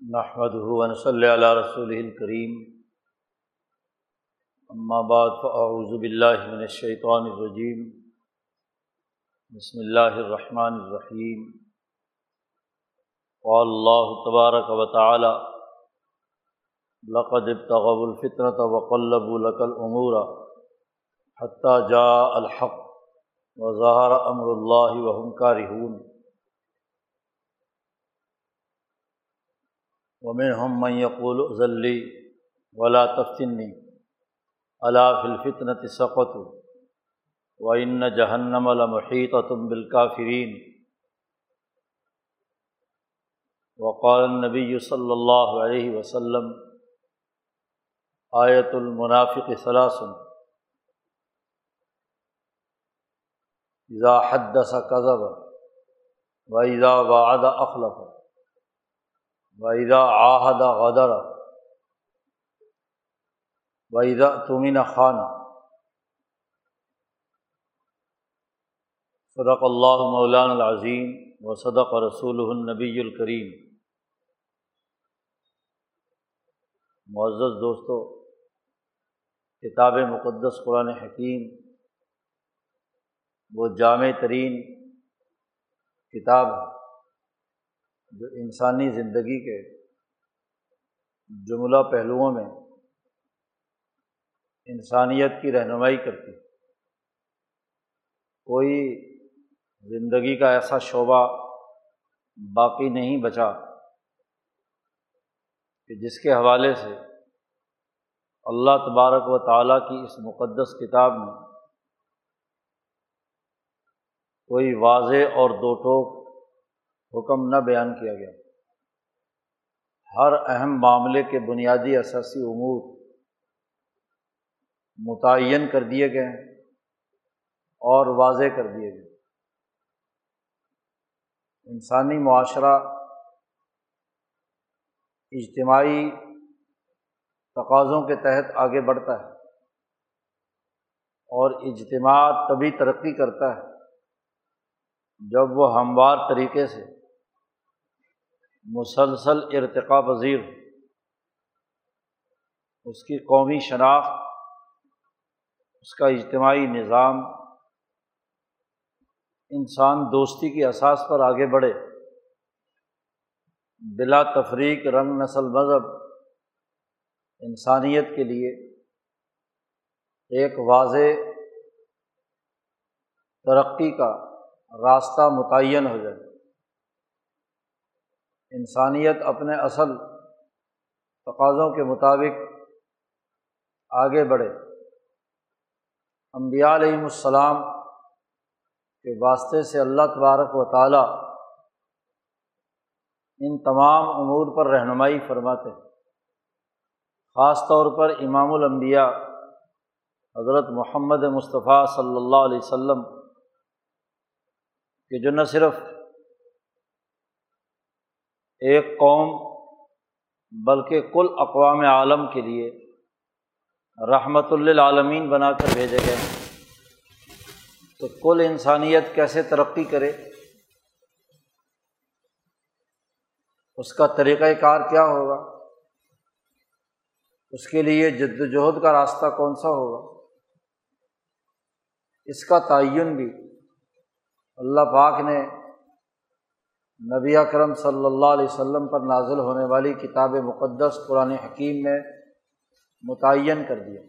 نحمد ہُون صلی اللہ رسول الکریم بعد فاعوذ باللہ من الشیطان الرجیم بسم اللہ الرحمن الرحیم قال اللہ تبارک و تعالی لقد ابتغوا الفطرة وقلبوا لك الأمور حتى جاء الحق وظہر امر اللہ وهم كارهون. ومن ہم من یقول ذلی ولا تفتنی اللہ فلفطنت سقت و ان جہنم المحیط تم بالکافرین وقال النبی صلی اللہ علیہ وسلم آیت المنافق ثلاثن اذا حدث کذب و اذا وعد اخلف وحیدہ آحد غدر وحیدہ تمین خان صدق اللہ مولان العظیم و صدق رسول النبی الکریم۔ معزز دوستوں کتاب مقدس قرآن حکیم، وہ جامع ترین کتاب ہے۔ جو انسانی زندگی کے جملہ پہلوؤں میں انسانیت کی رہنمائی کرتی کوئی زندگی کا ایسا شعبہ باقی نہیں بچا کہ جس کے حوالے سے اللہ تبارک و تعالیٰ کی اس مقدس کتاب میں کوئی واضح اور دو ٹوک حکم نہ بیان کیا گیا۔ ہر اہم معاملے کے بنیادی اثاثی امور متعین کر دیے گئے ہیں اور واضح کر دیے گئے۔ انسانی معاشرہ اجتماعی تقاضوں کے تحت آگے بڑھتا ہے اور اجتماع تبھی ترقی کرتا ہے جب وہ ہموار طریقے سے مسلسل ارتقا پذیر، اس کی قومی شناخت، اس کا اجتماعی نظام، انسان دوستی کی اساس پر آگے بڑھے۔ بلا تفریق رنگ، نسل، مذہب، انسانیت کے لیے ایک واضح ترقی کا راستہ متعین ہو جائے۔ انسانیت اپنے اصل تقاضوں کے مطابق آگے بڑھے۔ امبیا علیہم السلام کے واسطے سے اللہ تبارک و تعالیٰ ان تمام امور پر رہنمائی فرماتے خاص طور پر امام الانبیاء حضرت محمد مصطفیٰ صلی اللہ علیہ وسلم، کہ جو نہ صرف ایک قوم بلکہ کل اقوام عالم کے لیے رحمت للعالمین بنا کر بھیجے گئے تو کل انسانیت کیسے ترقی کرے؟ اس کا طریقۂ کار کیا ہوگا؟ اس کے لیے جد وجہد کا راستہ کون سا ہوگا؟ اس کا تعین بھی اللہ پاک نے نبی اکرم صلی اللہ علیہ وسلم پر نازل ہونے والی کتاب مقدس قرآن حکیم میں متعین کر دیا۔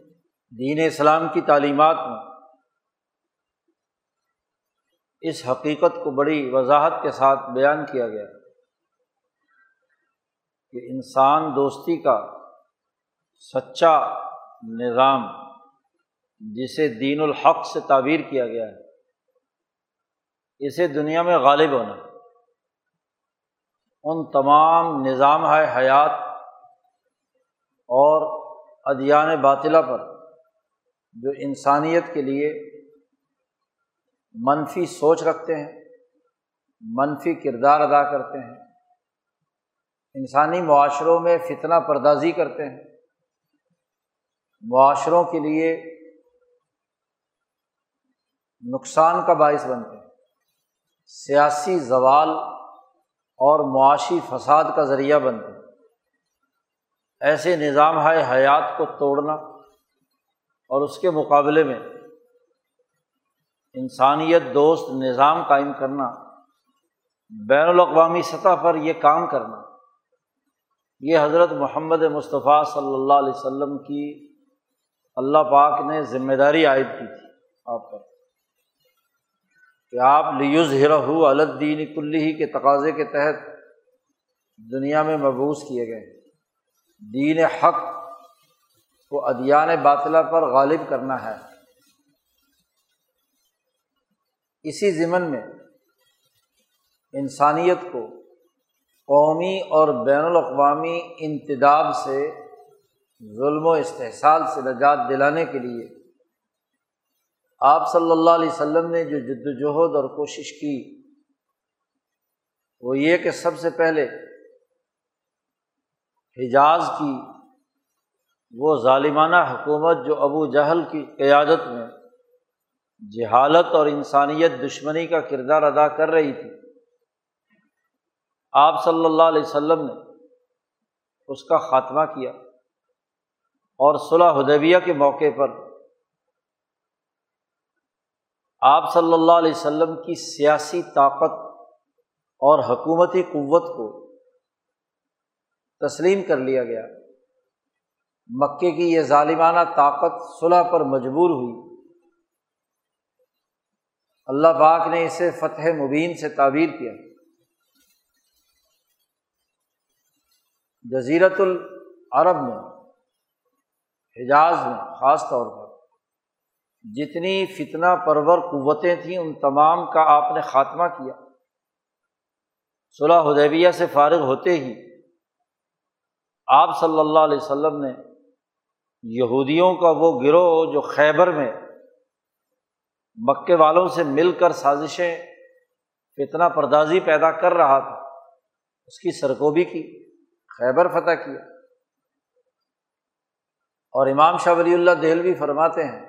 دین اسلام کی تعلیمات میں اس حقیقت کو بڑی وضاحت کے ساتھ بیان کیا گیا کہ انسان دوستی کا سچا نظام جسے دین الحق سے تعبیر کیا گیا ہے، اسے دنیا میں غالب ہونا ان تمام نظام ہے حیات اور ادیان باطلا پر جو انسانیت کے لیے منفی سوچ رکھتے ہیں، منفی کردار ادا کرتے ہیں، انسانی معاشروں میں فتنہ پردازی کرتے ہیں، معاشروں کے لیے نقصان کا باعث بنتے ہیں۔ سیاسی زوال اور معاشی فساد کا ذریعہ بنتے ایسے نظام ہے حیات کو توڑنا اور اس کے مقابلے میں انسانیت دوست نظام قائم کرنا، بین الاقوامی سطح پر یہ کام کرنا۔ یہ حضرت محمد مصطفیٰ صلی اللہ علیہ وسلم کی اللہ پاک نے ذمہ داری عائد کی تھی آپ پر۔ کہ آپ لیوز ہرہ الدین کلی کے تقاضے کے تحت دنیا میں مبوس کیے گئے۔ دین حق کو ادیان باطلا پر غالب کرنا ہے۔ اسی ضمن میں انسانیت کو قومی اور بین الاقوامی انتداب سے، ظلم و استحصال سے نجات دلانے کے لیے آپ صلی اللہ علیہ وسلم نے جو جد وجہد اور کوشش کی، وہ یہ کہ سب سے پہلے حجاز کی، وہ ظالمانہ حکومت جو ابو جہل کی قیادت میں جہالت اور انسانیت دشمنی کا کردار ادا کر رہی تھی، آپ صلی اللہ علیہ وسلم نے اس کا خاتمہ کیا اور صلاح حدیبیہ کے موقع پر آپ صلی اللہ علیہ وسلم کی سیاسی طاقت اور حکومتی قوت کو تسلیم کر لیا گیا۔ مکے کی یہ ظالمانہ طاقت صلح پر مجبور ہوئی۔ اللہ پاک نے اسے فتح مبین سے تعبیر کیا۔ جزیرت العرب میں، حجاز میں، خاص طور پر۔ جتنی فتنہ پرور قوتیں تھیں، ان تمام کا آپ نے خاتمہ کیا۔ صلاح حدیبیہ سے فارغ ہوتے ہی آپ صلی اللہ علیہ وسلم نے یہودیوں کا وہ گروہ جو خیبر میں مکے والوں سے مل کر سازشیں، فتنہ پردازی پیدا کر رہا تھا، اس کی سرکوبی کی، خیبر فتح کیا۔ اور امام شاہ ولی اللہ دہلوی فرماتے ہیں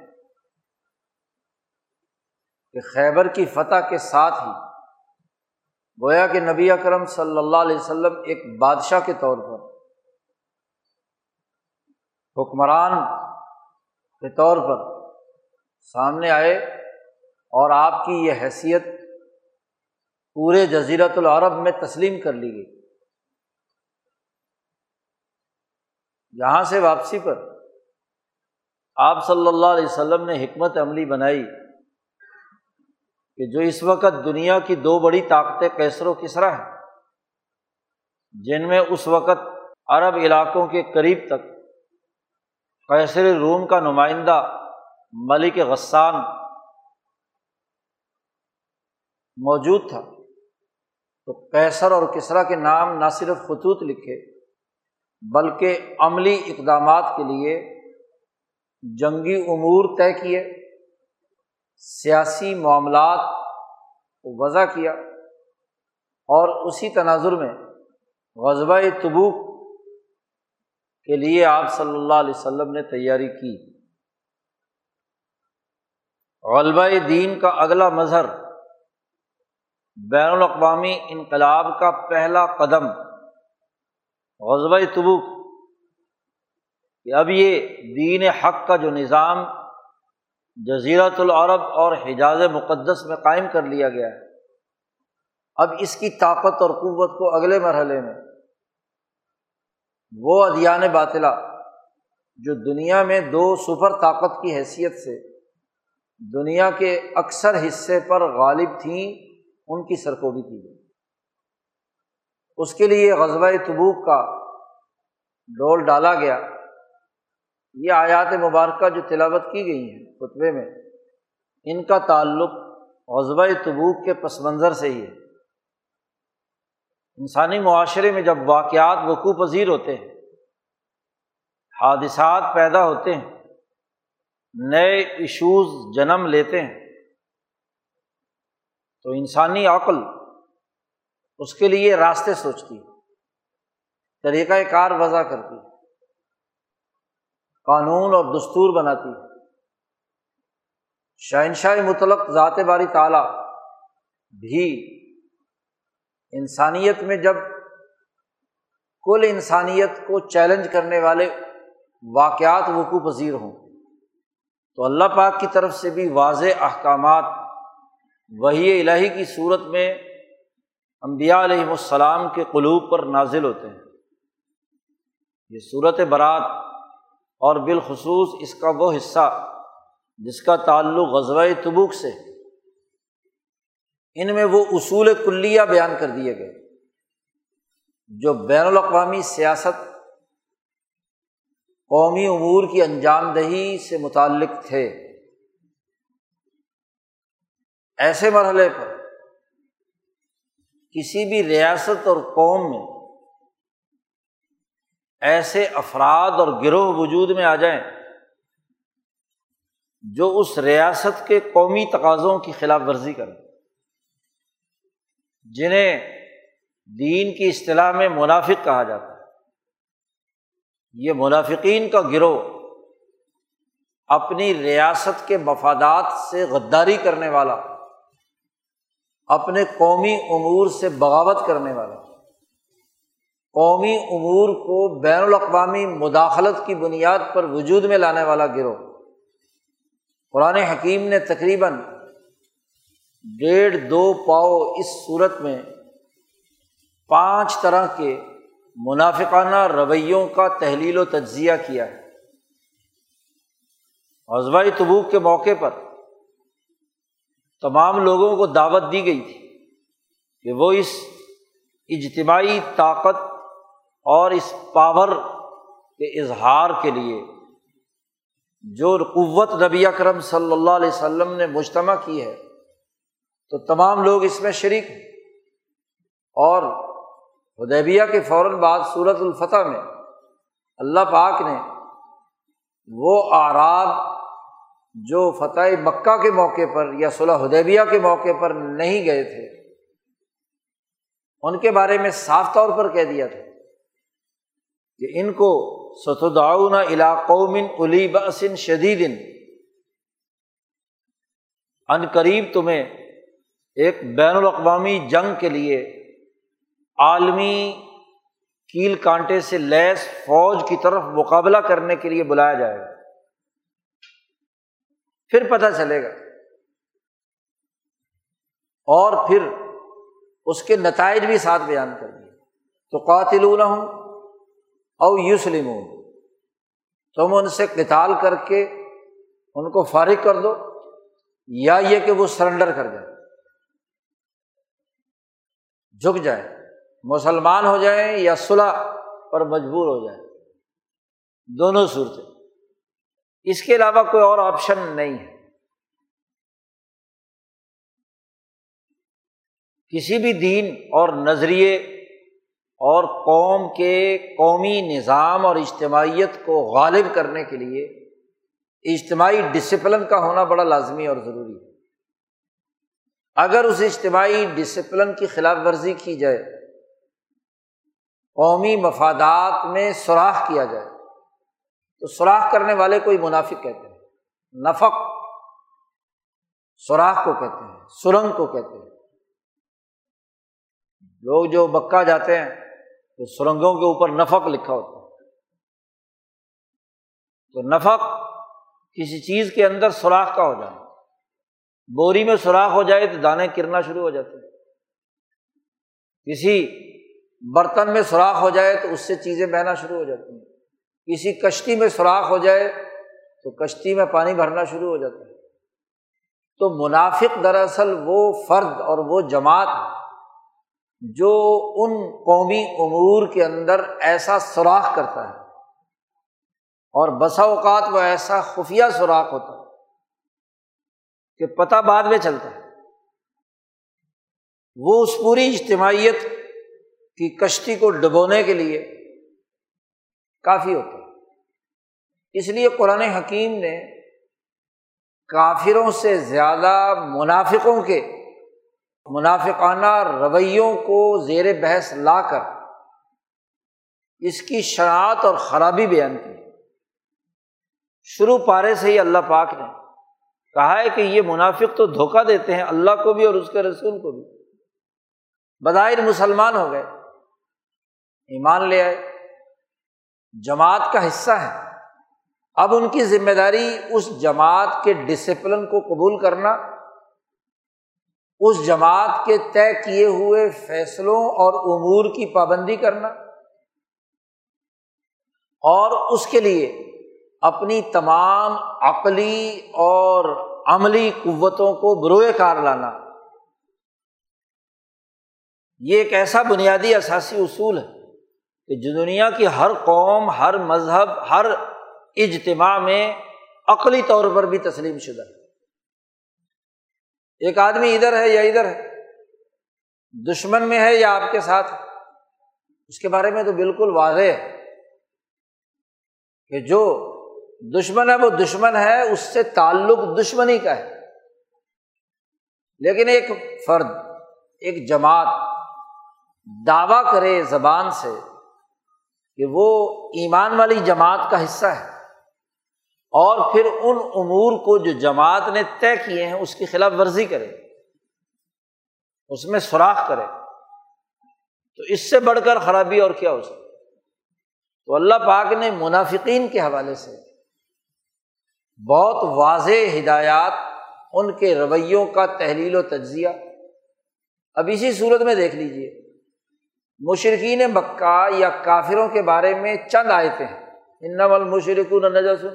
کہ خیبر کی فتح کے ساتھ ہی گویا کہ نبی اکرم صلی اللہ علیہ وسلم ایک بادشاہ کے طور پر حکمران کے طور پر سامنے آئے اور آپ کی یہ حیثیت پورے جزیرت العرب میں تسلیم کر لی گئی۔ یہاں سے واپسی پر آپ صلی اللہ علیہ وسلم نے حکمت عملی بنائی۔ کہ جو اس وقت دنیا کی دو بڑی طاقتیں کیسر و کسرا ہیں، جن میں اس وقت عرب علاقوں کے قریب تک کیسر روم کا نمائندہ ملک غسان موجود تھا، تو کیسر اور کسرا کے نام نہ صرف خطوط لکھے، بلکہ عملی اقدامات کے لیے جنگی امور طے کیے۔ سیاسی معاملات کو وضع کیا اور اسی تناظر میں غزبۂ تبوک کے لیے آپ صلی اللہ علیہ وسلم نے تیاری کی۔ غلبہ دین کا اگلا مظہر بین الاقوامی انقلاب کا پہلا قدم غزبۂ تبوک۔ کہ اب یہ دین حق کا جو نظام جزیرت العرب اور حجاز مقدس میں قائم کر لیا گیا ہے۔ اب اس کی طاقت اور قوت کو اگلے مرحلے میں وہ ادیان باطلا جو دنیا میں دو سپر طاقت کی حیثیت سے دنیا کے اکثر حصے پر غالب تھیں، ان کی سرکوبی کی گئی۔ اس کے لیے غزبۂ تبوک کا ڈول ڈالا گیا۔ یہ آیات مبارکہ جو تلاوت کی گئی ہیں خطبے میں، ان کا تعلق غزبۂ تبوک کے پس منظر سے ہی ہے۔ انسانی معاشرے میں جب واقعات وقوع پذیر ہوتے ہیں، حادثات پیدا ہوتے ہیں، نئے ایشوز جنم لیتے ہیں، تو انسانی عقل اس کے لیے راستے سوچتی ہے طریقۂ کار وضع کرتی ہے۔ قانون اور دستور بناتی ہے۔ شہنشاہ مطلق ذات باری تعالیٰ بھی انسانیت میں جب کل انسانیت کو چیلنج کرنے والے واقعات وقوع پذیر ہوں تو اللہ پاک کی طرف سے بھی واضح احکامات وہی الہی کی صورت میں امبیا علیہم السلام کے قلوب پر نازل ہوتے ہیں۔ یہ صورت برات اور بالخصوص اس کا وہ حصہ جس کا تعلق غزوہ تبوک سے ان میں وہ اصول کلیہ بیان کر دیے گئے، جو بین الاقوامی سیاست قومی امور کی انجام دہی سے متعلق تھے۔ ایسے مرحلے پر کسی بھی ریاست اور قوم میں ایسے افراد اور گروہ وجود میں آ جائیں جو اس ریاست کے قومی تقاضوں کی خلاف ورزی کریں۔ جنہیں دین کی اصطلاح میں منافق کہا جاتا ہے۔ یہ منافقین کا گروہ اپنی ریاست کے مفادات سے غداری کرنے والا، اپنے قومی امور سے بغاوت کرنے والا۔ قومی امور کو بین الاقوامی مداخلت کی بنیاد پر وجود میں لانے والا گروہ۔ قرآن حکیم نے تقریباً ڈیڑھ دو پاؤ اس صورت میں پانچ طرح کے منافقانہ رویوں کا تحلیل و تجزیہ کیا ہے۔ ازوائی تبوک کے موقع پر تمام لوگوں کو دعوت دی گئی تھی کہ وہ اس اجتماعی طاقت اور اس پاور کے اظہار کے لیے جو قوت نبی اکرم صلی اللہ علیہ وسلم نے مجتمع کی ہے، تو تمام لوگ اس میں شریک ہیں۔ اور ادیبیہ کے فوراً بعد صورت الفتح میں اللہ پاک نے وہ آراب جو فتح مکہ کے موقع پر یا صلاح ادیبیہ کے موقع پر نہیں گئے تھے، ان کے بارے میں صاف طور پر کہہ دیا تھا۔ کہ ان کو ستدعون علاقوں من الی بسن شدید ان قریب تمہیں ایک بین الاقوامی جنگ کے لیے عالمی کیل کانٹے سے لیس فوج کی طرف مقابلہ کرنے کے لیے بلایا جائے گا۔ پھر پتہ چلے گا۔ اور پھر اس کے نتائج بھی ساتھ بیان کر دیے۔ تو قاتل ہوں او یوسلم تم ان سے کتال کر کے ان کو فارغ کر دو یا یہ کہ وہ سرنڈر کر جائے۔ جھک جائے، مسلمان ہو جائیں یا صلاح پر مجبور ہو جائے دونوں صورتیں۔ اس کے علاوہ کوئی اور آپشن نہیں ہے۔ کسی بھی دین اور نظریے اور قوم کے قومی نظام اور اجتماعیت کو غالب کرنے کے لیے اجتماعی ڈسپلن کا ہونا بڑا لازمی اور ضروری ہے۔ اگر اس اجتماعی ڈسپلن کی خلاف ورزی کی جائے، قومی مفادات میں سوراخ کیا جائے، تو سوراخ کرنے والے کوئی منافق کہتے ہیں، نفق سوراخ کو کہتے ہیں، سرنگ کو کہتے ہیں۔ لوگ جو بکا جاتے ہیں تو سرنگوں کے اوپر نفق لکھا ہوتا ہے۔ تو نفق کسی چیز کے اندر سوراخ کا ہو جائے بوری میں سوراخ ہو جائے تو دانے گرنا شروع ہو جاتے ہیں۔ کسی برتن میں سوراخ ہو جائے تو اس سے چیزیں بہنا شروع ہو جاتی ہیں۔ کسی کشتی میں سوراخ ہو جائے تو کشتی میں پانی بھرنا شروع ہو جاتا ہے۔ تو منافق دراصل وہ فرد اور وہ جماعت جو ان قومی امور کے اندر ایسا سوراخ کرتا ہے اور بسا اوقات وہ ایسا خفیہ سوراخ ہوتا ہے کہ پتہ بعد میں چلتا ہے۔ وہ اس پوری اجتماعیت کی کشتی کو ڈبونے کے لیے کافی ہوتا ہے۔ اس لیے قرآن حکیم نے کافروں سے زیادہ منافقوں کے منافقانہ رویوں کو زیر بحث لا کر اس کی شناعت اور خرابی بیان کی۔ شروع پارے سے ہی اللہ پاک نے کہا ہے کہ یہ منافق تو دھوکہ دیتے ہیں اللہ کو بھی اور اس کے رسول کو بھی۔ بدائر مسلمان ہو گئے، ایمان لے آئے، جماعت کا حصہ ہے اب ان کی ذمہ داری اس جماعت کے ڈسپلن کو قبول کرنا اس جماعت کے طے کیے ہوئے فیصلوں اور امور کی پابندی کرنا اور اس کے لیے اپنی تمام عقلی اور عملی قوتوں کو بروئے کار لانا۔ یہ ایک ایسا بنیادی اثاثی اصول ہے کہ جو دنیا کی ہر قوم، ہر مذہب، ہر اجتماع میں عقلی طور پر بھی تسلیم شدہ ہے۔ ایک آدمی ادھر ہے یا ادھر ہے، دشمن میں ہے یا آپ کے ساتھ اس کے بارے میں تو بالکل واضح ہے کہ جو دشمن ہے وہ دشمن ہے، اس سے تعلق دشمنی کا ہے۔ لیکن ایک فرد، ایک جماعت دعویٰ کرے زبان سے کہ وہ ایمان والی جماعت کا حصہ ہے۔ اور پھر ان امور کو جو جماعت نے طے کیے ہیں، اس کی خلاف ورزی کرے، اس میں سوراخ کرے۔ تو اس سے بڑھ کر خرابی اور کیا ہو سکتا تو اللہ پاک نے منافقین کے حوالے سے بہت واضح ہدایات ان کے رویوں کا تحلیل و تجزیہ۔ اب اسی صورت میں دیکھ لیجیے مشرقین مکہ یا کافروں کے بارے میں چند آئے تھے ان المشرق النجس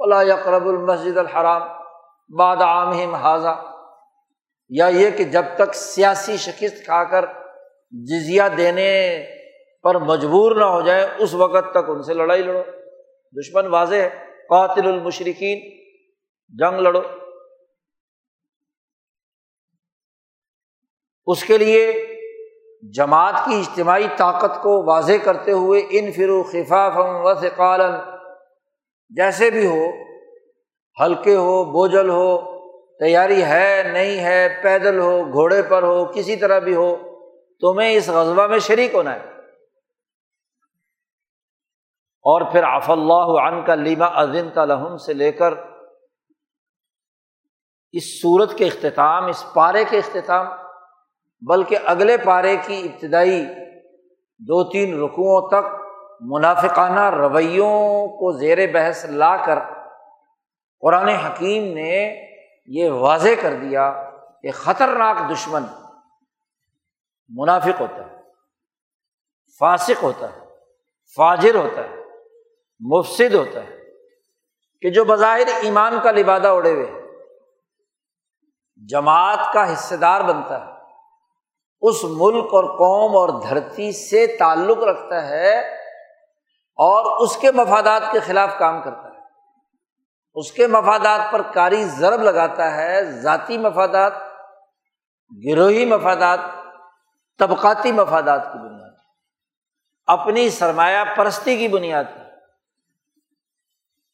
اللہ یقرب المسد الحرام باد عام حاضہ۔ یا یہ کہ جب تک سیاسی شکست کھا کر جزیہ دینے پر مجبور نہ ہو جائے، اس وقت تک ان سے لڑائی لڑو۔ دشمن واضح ہے، قاتل المشرقین جنگ لڑو۔ اس کے لیے جماعت کی اجتماعی طاقت کو واضح کرتے ہوئے ان فرو خفاف و جیسے بھی ہو، ہلکے ہو، بوجھل ہو، تیاری ہے، نہیں ہے، پیدل ہو، گھوڑے پر ہو، کسی طرح بھی ہو، تمہیں اس غذبہ میں شریک ہونا ہے۔ اور پھر آف اللہ عن کا لیما عظم تلحم سے لے کر اس صورت کے اختتام، اس پارے کے اختتام، بلکہ اگلے پارے کی ابتدائی دو تین رکوؤں تک منافقانہ رویوں کو زیر بحث لا کر قرآن حکیم نے یہ واضح کر دیا کہ خطرناک دشمن منافق ہوتا ہے، فاسق ہوتا ہے، فاجر ہوتا ہے مفصد ہوتا ہے کہ جو بظاہر ایمان کا لبادہ اڑے ہوئے جماعت کا حصے دار بنتا ہے، اس ملک اور قوم اور دھرتی سے تعلق رکھتا ہے اور اس کے مفادات کے خلاف کام کرتا ہے۔ اس کے مفادات پر کاری ضرب لگاتا ہے، ذاتی مفادات، گروہی مفادات، طبقاتی مفادات کی بنیاد۔ اپنی سرمایہ پرستی کی بنیاد پر۔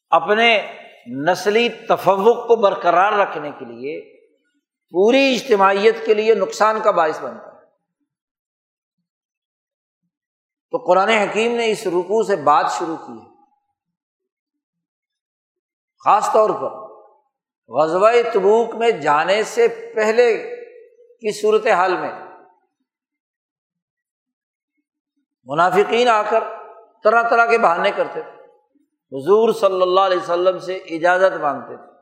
اپنے نسلی تفوق کو برقرار رکھنے کے لیے، پوری اجتماعیت کے لیے نقصان کا باعث بنتا تو قرآن حکیم نے اس رکو سے بات شروع کی ہے۔ خاص طور پر غزوہ تبوک میں جانے سے پہلے کی صورت حال میں منافقین آ کر طرح طرح کے بہانے کرتے تھے۔ حضور صلی اللہ علیہ وسلم سے اجازت مانگتے تھے۔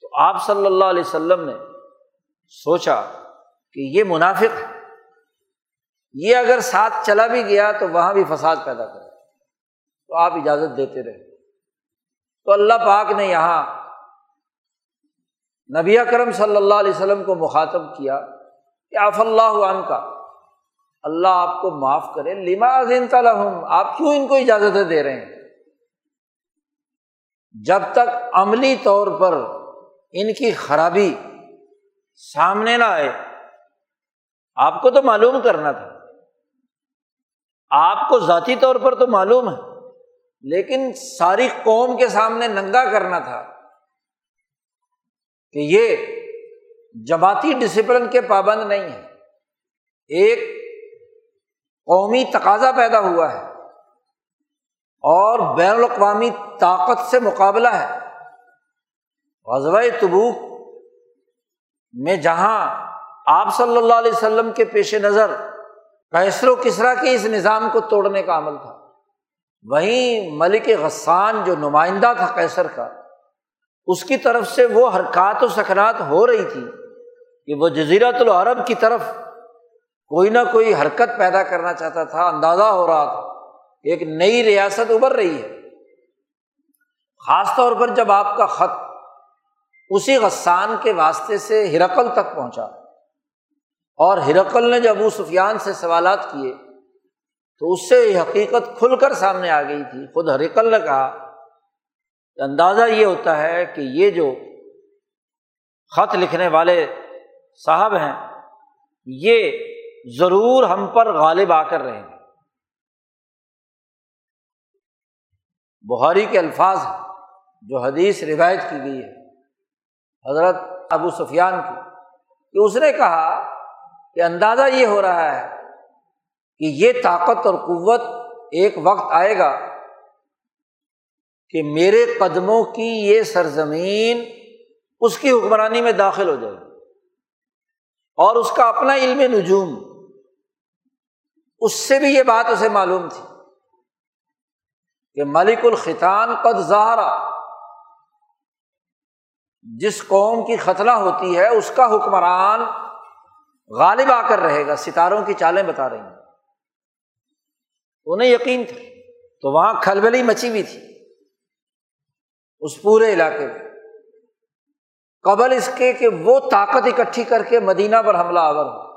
تو آپ صلی اللہ علیہ وسلم نے سوچا کہ یہ منافق ہے۔ یہ اگر ساتھ چلا بھی گیا تو وہاں بھی فساد پیدا کرے۔ تو آپ اجازت دیتے رہے۔ تو اللہ پاک نے یہاں نبی کرم صلی اللہ علیہ وسلم کو مخاطب کیا کہ آف اللہ عن کا اللہ آپ کو معاف کرے۔ لما عظیم تعالیٰ آپ کیوں ان کو اجازتیں دے رہے ہیں؟ جب تک عملی طور پر ان کی خرابی سامنے نہ آئے، آپ کو تو معلوم کرنا تھا۔ آپ کو ذاتی طور پر تو معلوم ہے، لیکن ساری قوم کے سامنے ننگا کرنا تھا کہ یہ جماعتی ڈسپلن کے پابند نہیں ہے ایک قومی تقاضا پیدا ہوا ہے اور بین الاقوامی طاقت سے مقابلہ ہے۔ غزوہ تبوک میں جہاں آپ صلی اللہ علیہ وسلم کے پیش نظر کیسر و کسرا کے اس نظام کو توڑنے کا عمل تھا۔ وہیں ملک غسان جو نمائندہ تھا کیسر کا، اس کی طرف سے وہ حرکات و سکنات ہو رہی تھی کہ وہ جزیرت العرب کی طرف کوئی نہ کوئی حرکت پیدا کرنا چاہتا تھا، اندازہ ہو رہا تھا ایک نئی ریاست ابھر رہی ہے۔ خاص طور پر جب آپ کا خط اسی غسان کے واسطے سے ہرقل تک پہنچا۔ اور ہرقل نے جب ابو سفیان سے سوالات کیے تو اس سے یہ حقیقت کھل کر سامنے آ گئی تھی۔ خود ہرقل نے کہا کہ اندازہ یہ ہوتا ہے کہ یہ جو خط لکھنے والے صاحب ہیں، یہ ضرور ہم پر غالب آ کر رہیں گے۔ بہاری کے الفاظ جو حدیث روایت کی گئی ہے۔ حضرت ابو سفیان کی، کہ اس نے کہا کہ اندازہ یہ ہو رہا ہے کہ یہ طاقت اور قوت ایک وقت آئے گا کہ میرے قدموں کی یہ سرزمین اس کی حکمرانی میں داخل ہو جائے گی اور اس کا اپنا علم نجوم، اس سے بھی یہ بات اسے معلوم تھی کہ ملک الخطان قد زہرا جس قوم کی ختنہ ہوتی ہے، اس کا حکمران غالب آ کر رہے گا، ستاروں کی چالیں بتا رہی ہیں۔ انہیں یقین تھا۔ تو وہاں کھلبلی مچی بھی تھی۔ اس پورے علاقے میں۔ قبل اس کے کہ وہ طاقت اکٹھی کر کے مدینہ پر حملہ آور ہو۔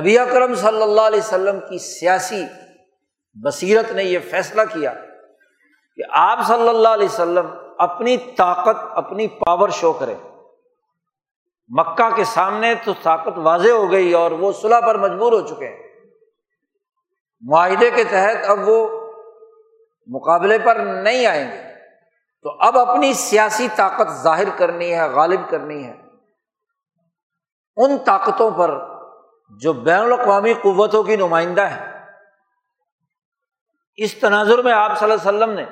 نبی اکرم صلی اللہ علیہ وسلم کی سیاسی بصیرت نے یہ فیصلہ کیا کہ آپ صلی اللہ علیہ وسلم اپنی طاقت، اپنی پاور شو کرے مکہ کے سامنے تو طاقت واضح ہو گئی اور وہ صلاح پر مجبور ہو چکے ہیں۔ معاہدے کے تحت اب وہ مقابلے پر نہیں آئیں گے۔ تو اب اپنی سیاسی طاقت ظاہر کرنی ہے، غالب کرنی ہے۔ ان طاقتوں پر جو بین الاقوامی قوتوں کی نمائندہ ہے اس تناظر میں آپ صلی اللہ علیہ وسلم نے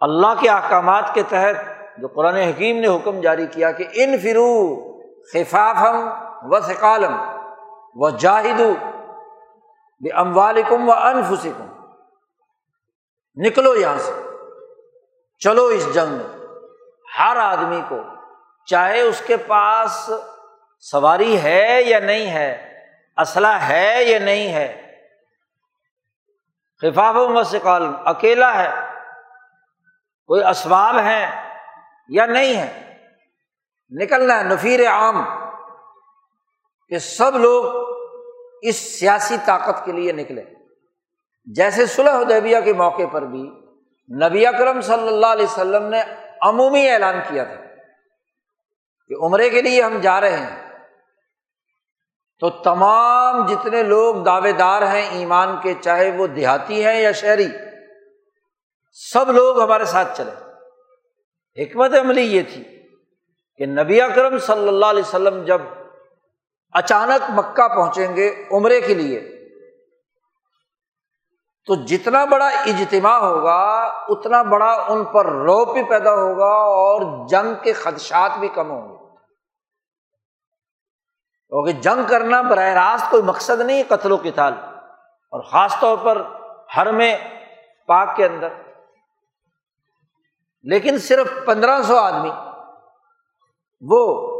اللہ کے احکامات کے تحت جو قرآن حکیم نے حکم جاری کیا کہ ان فرو خفافم و سکالم و جاہد اموالکم و انفسکم نکلو یہاں سے۔ چلو اس جنگ میں۔ ہر آدمی کو چاہے اس کے پاس سواری ہے یا نہیں ہے، اسلحہ ہے یا نہیں ہے خفاف و سکال اکیلا ہے۔ کوئی اسباب ہے یا نہیں ہے۔ نکلنا ہے نفیر عام کہ سب لوگ اس سیاسی طاقت کے لیے نکلے۔ جیسے صلح ادیبیہ کے موقع پر بھی نبی اکرم صلی اللہ علیہ وسلم نے عمومی اعلان کیا تھا کہ عمرے کے لیے ہم جا رہے ہیں۔ تو تمام جتنے لوگ دعوے دار ہیں ایمان کے، چاہے وہ دیہاتی ہیں یا شہری، سب لوگ ہمارے ساتھ چلے۔ حکمت عملی یہ تھی کہ نبی اکرم صلی اللہ علیہ وسلم جب اچانک مکہ پہنچیں گے عمرے کے لیے، تو جتنا بڑا اجتماع ہوگا، اتنا بڑا ان پر روپ بھی پیدا ہوگا اور جنگ کے خدشات بھی کم ہوں گے۔ کیونکہ جنگ کرنا براہ راست کوئی مقصد نہیں قتل و کتال اور خاص طور پر ہر میں پاک کے اندر۔ لیکن صرف پندرہ سو آدمی، وہ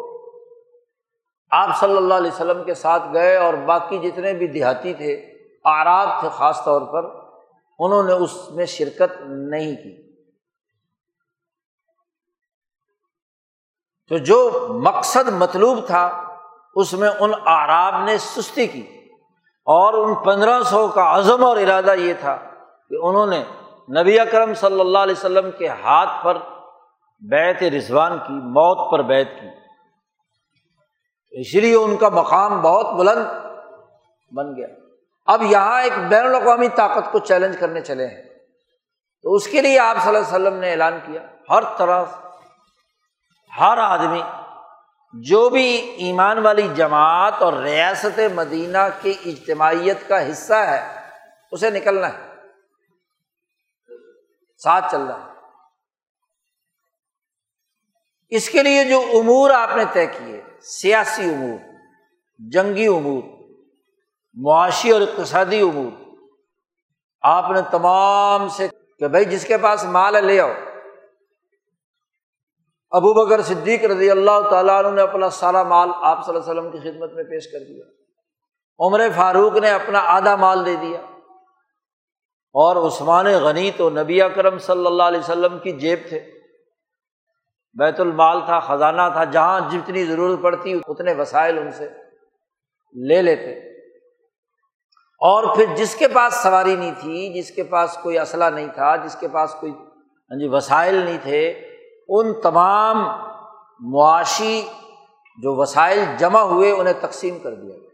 آپ صلی اللہ علیہ وسلم کے ساتھ گئے اور باقی جتنے بھی دیہاتی تھے آراب تھے خاص طور پر، انہوں نے اس میں شرکت نہیں کی۔ تو جو مقصد مطلوب تھا، اس میں ان آراب نے سستی کی۔ اور ان پندرہ سو کا عزم اور ارادہ یہ تھا کہ انہوں نے نبی اکرم صلی اللہ علیہ وسلم کے ہاتھ پر بیت رضوان کی، موت پر بیت کی۔ اس لیے ان کا مقام بہت بلند بن گیا۔ اب یہاں ایک بین الاقوامی طاقت کو چیلنج کرنے چلے ہیں۔ تو اس کے لیے آپ صلی اللہ علیہ وسلم نے اعلان کیا، ہر طرح، ہر آدمی، جو بھی ایمان والی جماعت اور ریاست مدینہ کی اجتماعیت کا حصہ ہے، اسے نکلنا ہے۔ ساتھ چل رہا ہے۔ اس کے لیے جو امور آپ نے طے کیے، سیاسی امور، جنگی امور، معاشی اور اقتصادی امور، آپ نے تمام سے کہ بھائی جس کے پاس مال ہے، لے آؤ۔ ابو بکر صدیق رضی اللہ تعالیٰ عنہ نے اپنا سارا مال آپ صلی اللہ علیہ وسلم کی خدمت میں پیش کر دیا۔ عمر فاروق نے اپنا آدھا مال دے دیا۔ اور عثمان غنی تو نبی اکرم صلی اللہ علیہ وسلم کی جیب تھے۔ بیت المال تھا، خزانہ تھا، جہاں جتنی ضرورت پڑتی اتنے وسائل ان سے لے لیتے۔ اور پھر جس کے پاس سواری نہیں تھی، جس کے پاس کوئی اسلحہ نہیں تھا، جس کے پاس کوئی ہاں جی وسائل نہیں تھے، ان تمام معاشی جو وسائل جمع ہوئے انہیں تقسیم کر دیا گیا۔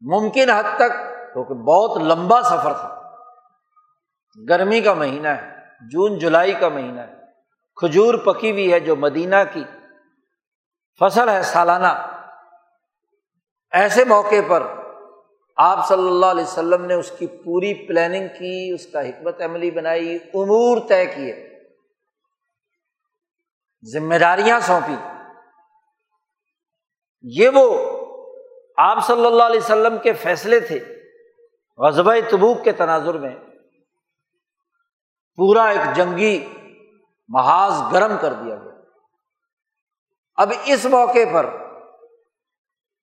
ممکن حد تک کیونکہ بہت لمبا سفر تھا۔ گرمی کا مہینہ ہے، جون، جولائی کا مہینہ ہے۔ کھجور پکی ہوئی ہے جو مدینہ کی فصل ہے سالانہ۔ ایسے موقع پر آپ صلی اللہ علیہ وسلم نے اس کی پوری پلاننگ کی، اس کا حکمت عملی بنائی، امور طے کیے۔ ذمہ داریاں سونپی۔ یہ وہ آپ صلی اللہ علیہ وسلم کے فیصلے تھے۔ غزبۂ تبوک کے تناظر میں پورا ایک جنگی محاذ گرم کر دیا گیا۔ اب اس موقع پر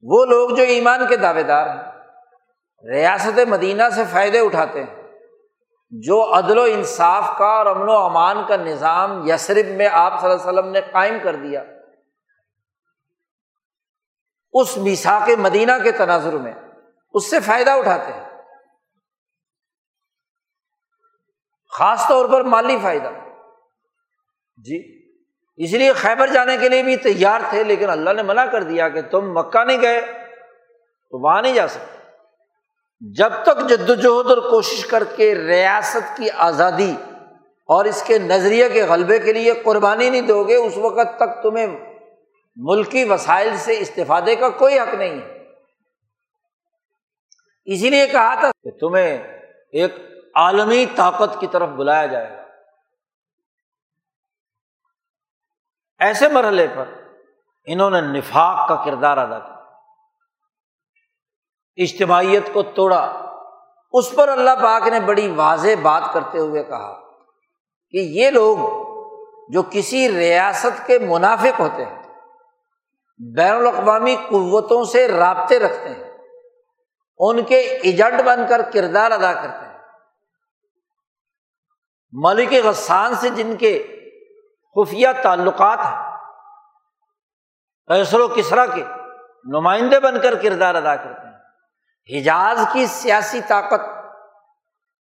وہ لوگ جو ایمان کے دعوے دار ہیں، ریاست مدینہ سے فائدے اٹھاتے ہیں، جو عدل و انصاف کا اور امن و امان کا نظام یسرف میں آپ صلی اللہ علیہ وسلم نے قائم کر دیا، اس میسا کے مدینہ کے تناظر میں اس سے فائدہ اٹھاتے ہیں۔ خاص طور پر مالی فائدہ۔ جی۔ اس لیے خیبر جانے کے لیے بھی تیار تھے، لیکن اللہ نے منع کر دیا کہ تم مکہ نہیں گئے، تو وہاں نہیں جا سکتے۔ جب تک جد وجہد اور کوشش کر کے ریاست کی آزادی اور اس کے نظریے کے غلبے کے لیے قربانی نہیں دو گے، اس وقت تک تمہیں ملکی وسائل سے استفادے کا کوئی حق نہیں۔ ہے اسی لیے کہا تھا کہ تمہیں ایک عالمی طاقت کی طرف بلایا جائے گا۔ ایسے مرحلے پر انہوں نے نفاق کا کردار ادا کیا۔ اجتماعیت کو توڑا۔ اس پر اللہ پاک نے بڑی واضح بات کرتے ہوئے کہا کہ یہ لوگ جو کسی ریاست کے منافق ہوتے ہیں، بین الاقوامی قوتوں سے رابطے رکھتے ہیں، ان کے ایجنٹ بن کر کردار ادا کرتے ہیں۔ ملک غسان سے جن کے خفیہ تعلقات ہیں کیسر و کسرا کے نمائندے بن کر کردار ادا کرتے ہیں۔ حجاز کی سیاسی طاقت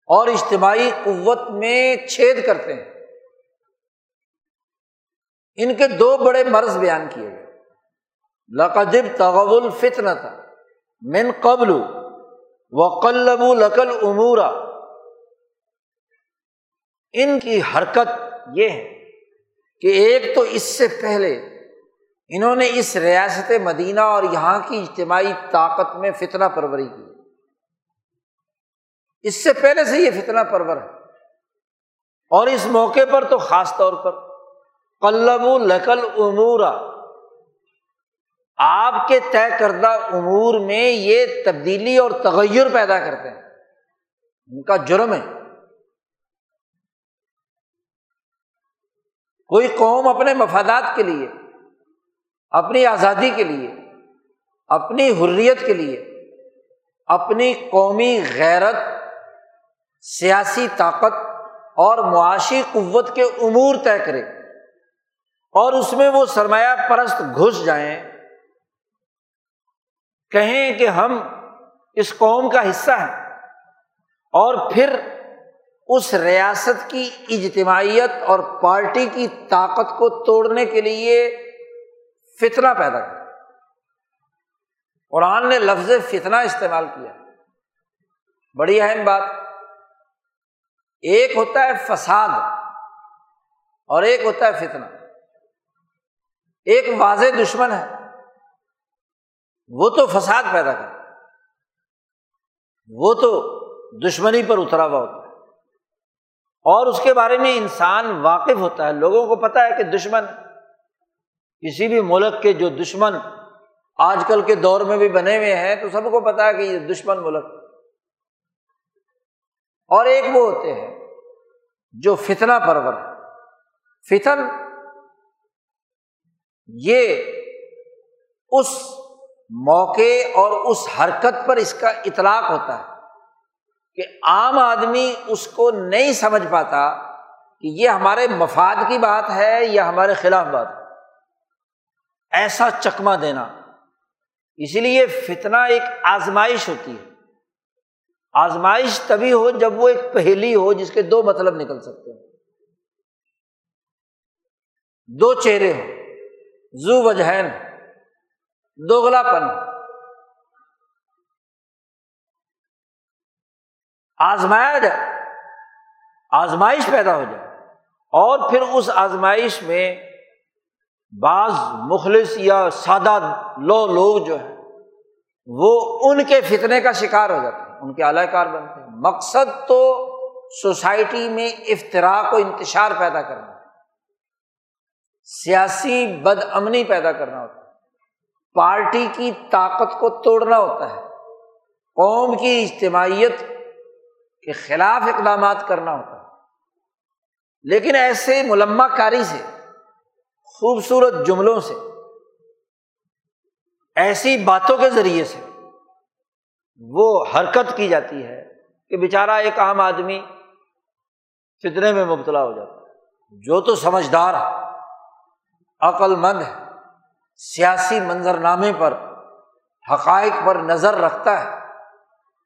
اور اجتماعی قوت میں چھید کرتے ہیں۔ ان کے دو بڑے مرض بیان کیے گئے۔ لقدب تغول فتن تھا من قبل و قلب لقل امورا ان کی حرکت یہ ہے کہ ایک تو اس سے پہلے انہوں نے اس ریاست مدینہ اور یہاں کی اجتماعی طاقت میں فتنا پروری کی۔ اس سے پہلے سے یہ فتنا پرور ہے۔ اور اس موقع پر تو خاص طور پر قلب لقل امورا۔ آپ کے طے کردہ امور میں یہ تبدیلی اور تغیر پیدا کرتے ہیں۔ ان کا جرم ہے۔ کوئی قوم اپنے مفادات کے لیے، اپنی آزادی کے لیے، اپنی حریت کے لیے، اپنی قومی غیرت، سیاسی طاقت اور معاشی قوت کے امور طے کرے اور اس میں وہ سرمایہ پرست گھس جائیں۔ کہیں کہ ہم اس قوم کا حصہ ہیں اور پھر اس ریاست کی اجتماعیت اور پارٹی کی طاقت کو توڑنے کے لیے فتنا پیدا کیا۔ قرآن نے لفظ فتنا استعمال کیا۔ بڑی اہم بات۔ ایک ہوتا ہے فساد اور ایک ہوتا ہے فتنا ایک واضح دشمن ہے۔ وہ تو فساد پیدا کر۔ وہ تو دشمنی پر اترا ہوا ہوتا۔ ہے اور اس کے بارے میں انسان واقف ہوتا ہے۔ لوگوں کو پتا ہے کہ دشمن، کسی بھی ملک کے جو دشمن آج کل کے دور میں بھی بنے ہوئے ہیں، تو سب کو پتا ہے کہ یہ دشمن ملک۔ اور ایک وہ ہوتے ہیں جو فتنا پرور ہے فتن یہ اس موقع اور اس حرکت پر اس کا اطلاق ہوتا ہے۔ کہ عام آدمی اس کو نہیں سمجھ پاتا کہ یہ ہمارے مفاد کی بات ہے یا ہمارے خلاف بات ہے۔ ایسا چکما دینا۔ اسی لیے فتنا ایک آزمائش ہوتی ہے۔ آزمائش تبھی ہو جب وہ ایک پہلی ہو جس کے دو مطلب نکل سکتے ہیں۔ دو چہرے ہو زو وجہین۔ دوگلا پن آزمایا جائے، آزمائش پیدا ہو جائے۔ اور پھر اس آزمائش میں بعض مخلص یا سادہ لو لوگ جو ہے وہ ان کے فتنے کا شکار ہو جاتے ہیں۔ ان کے اعلی کار بنتے ہیں۔ مقصد تو سوسائٹی میں افطراک و انتشار پیدا کرنا سیاسی بد امنی پیدا کرنا ہوتا ہے۔ پارٹی کی طاقت کو توڑنا ہوتا ہے۔ قوم کی اجتماعیت کے خلاف اقدامات کرنا ہوتا ہے۔ لیکن ایسے ملما کاری سے، خوبصورت جملوں سے، ایسی باتوں کے ذریعے سے وہ حرکت کی جاتی ہے کہ بیچارہ ایک عام آدمی فتنے میں مبتلا ہو جاتا ہے۔ جو تو سمجھدار عقل مند ہے، سیاسی منظرنامے پر، حقائق پر نظر رکھتا ہے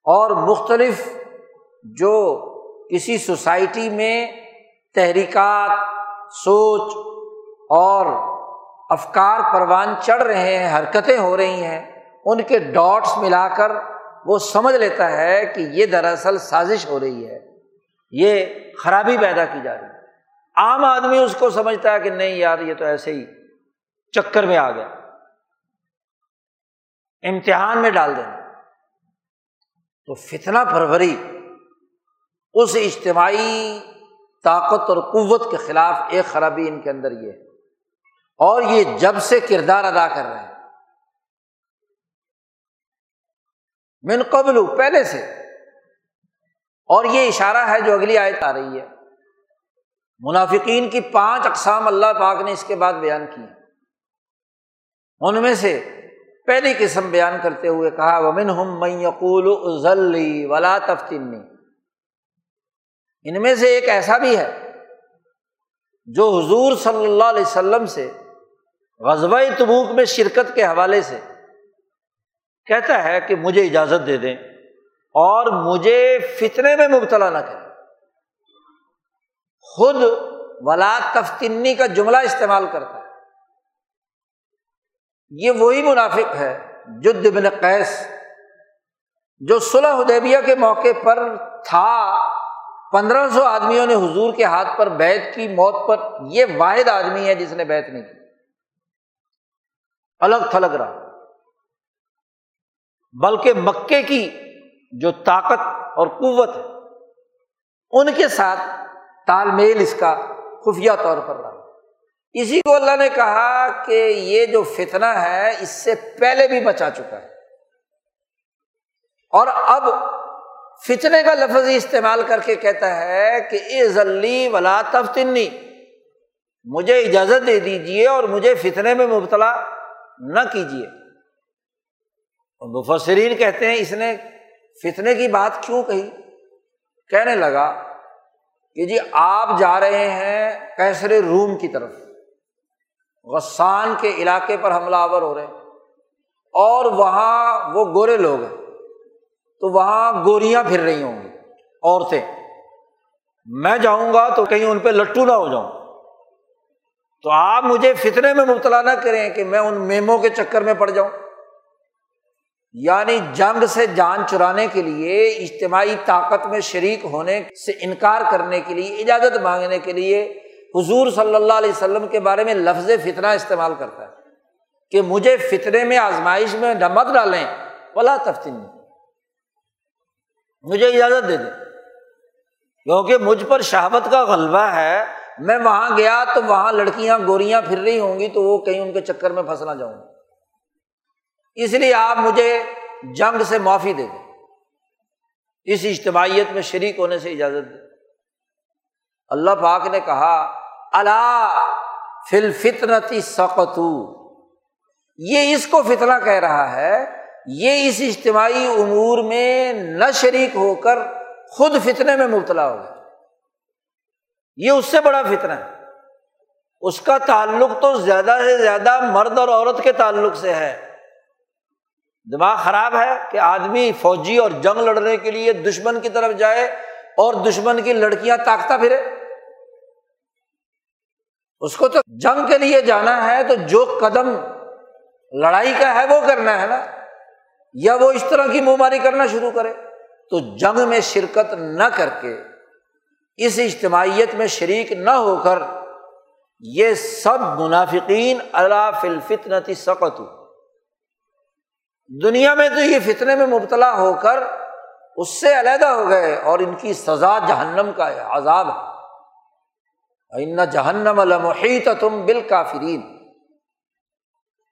اور مختلف جو کسی سوسائٹی میں تحریکات، سوچ اور افکار پروان چڑھ رہے ہیں، حرکتیں ہو رہی ہیں، ان کے ڈاٹس ملا کر وہ سمجھ لیتا ہے کہ یہ دراصل سازش ہو رہی ہے، یہ خرابی پیدا کی جا رہی ہے۔ عام آدمی اس کو سمجھتا ہے کہ نہیں یار، یہ تو ایسے ہی چکر میں آ گیا۔ امتحان میں ڈال دینا۔ تو فتنا پروری اس اجتماعی طاقت اور قوت کے خلاف ایک خرابی ان کے اندر یہ ہے۔ اور یہ جب سے کردار ادا کر رہے ہیں۔ من قبل، پہلے سے۔ اور یہ اشارہ ہے جو اگلی آیت آ رہی ہے۔ منافقین کی پانچ اقسام اللہ پاک نے اس کے بعد بیان کی ان میں سے پہلی قسم بیان کرتے ہوئے کہا ومن ہم یقول ازلی ولا تفتنی ان میں سے ایک ایسا بھی ہے جو حضور صلی اللہ علیہ وسلم سے غزبۂ تبوک میں شرکت کے حوالے سے کہتا ہے کہ مجھے اجازت دے دیں اور مجھے فتنے میں مبتلا نہ کریں۔ خود ولا تفتنی کا جملہ استعمال کرتا ہے۔ یہ وہی منافق ہے جد بن قیس جو صلح حدیبیہ کے موقع پر تھا پندرہ سو آدمیوں نے حضور کے ہاتھ پر بیت کی، موت پر۔ یہ واحد آدمی ہے جس نے بیت نہیں کی۔ الگ تھلگ رہا۔ بلکہ مکے کی جو طاقت اور قوت ہے، ان کے ساتھ تال میل اس کا خفیہ طور پر رہا۔ اسی کو اللہ نے کہا کہ یہ جو فتنا ہے، اس سے پہلے بھی بچا چکا ہے۔ اور اب فتنے کا لفظ استعمال کر کے کہتا ہے کہ اے ذلی ولا تفتنی، مجھے اجازت دے دیجیے اور مجھے فتنے میں مبتلا نہ کیجیے مفسرین کہتے ہیں، اس نے فتنے کی بات کیوں کہی؟ کہنے لگا کہ جی آپ جا رہے ہیں کیسر روم کی طرف، غسان کے علاقے پر حملہ آور ہو رہے اور وہاں وہ گورے لوگ ہیں۔ تو وہاں گوریاں پھر رہی ہوں گی، عورتیں۔ میں جاؤں گا تو کہیں ان پہ لٹو نہ ہو جاؤں۔ تو آپ مجھے فتنے میں مبتلا نہ کریں کہ میں ان میموں کے چکر میں پڑ جاؤں۔ یعنی جنگ سے جان چرانے کے لیے، اجتماعی طاقت میں شریک ہونے سے انکار کرنے کے لیے، اجازت مانگنے کے لیے حضور صلی اللہ علیہ وسلم کے بارے میں لفظ فتنا استعمال کرتا ہے کہ مجھے فتنے میں آزمائش میں نمک ڈالیں۔ بلا تفتین مجھے اجازت دے دیں کیونکہ مجھ پر شہابت کا غلبہ ہے، میں وہاں گیا تو وہاں لڑکیاں گوریاں پھر رہی ہوں گی تو وہ کہیں ان کے چکر میں پھنسنا جاؤں۔ گا اس لیے آپ مجھے جنگ سے معافی دے دیں۔ اس اجتماعیت میں شریک ہونے سے اجازت دے۔ اللہ پاک نے کہا اللہ فل فتنتی سقتو یہ اس کو فتنا کہہ رہا ہے یہ اس اجتماعی امور میں نہ شریک ہو کر خود فتنے میں مبتلا ہو گیا یہ اس سے بڑا فتنا ہے۔ اس کا تعلق تو زیادہ سے زیادہ مرد اور عورت کے تعلق سے ہے۔ دماغ خراب ہے کہ آدمی فوجی اور جنگ لڑنے کے لیے دشمن کی طرف جائے اور دشمن کی لڑکیاں طاقتہ پھرے۔ اس کو تو جنگ کے لیے جانا ہے تو جو قدم لڑائی کا ہے وہ کرنا ہے نا۔ یا وہ اس طرح کی منہ ماری کرنا شروع کرے تو جنگ میں شرکت نہ کر کے، اس اجتماعیت میں شریک نہ ہو کر، یہ سب منافقین اللہ فلفتنتی سقت دنیا میں تو یہ فتنے میں مبتلا ہو کر اس سے علیحدہ ہو گئے اور ان کی سزا جہنم کا ہے عذاب ہے۔ ان جہنم المحیط تم بال کافرین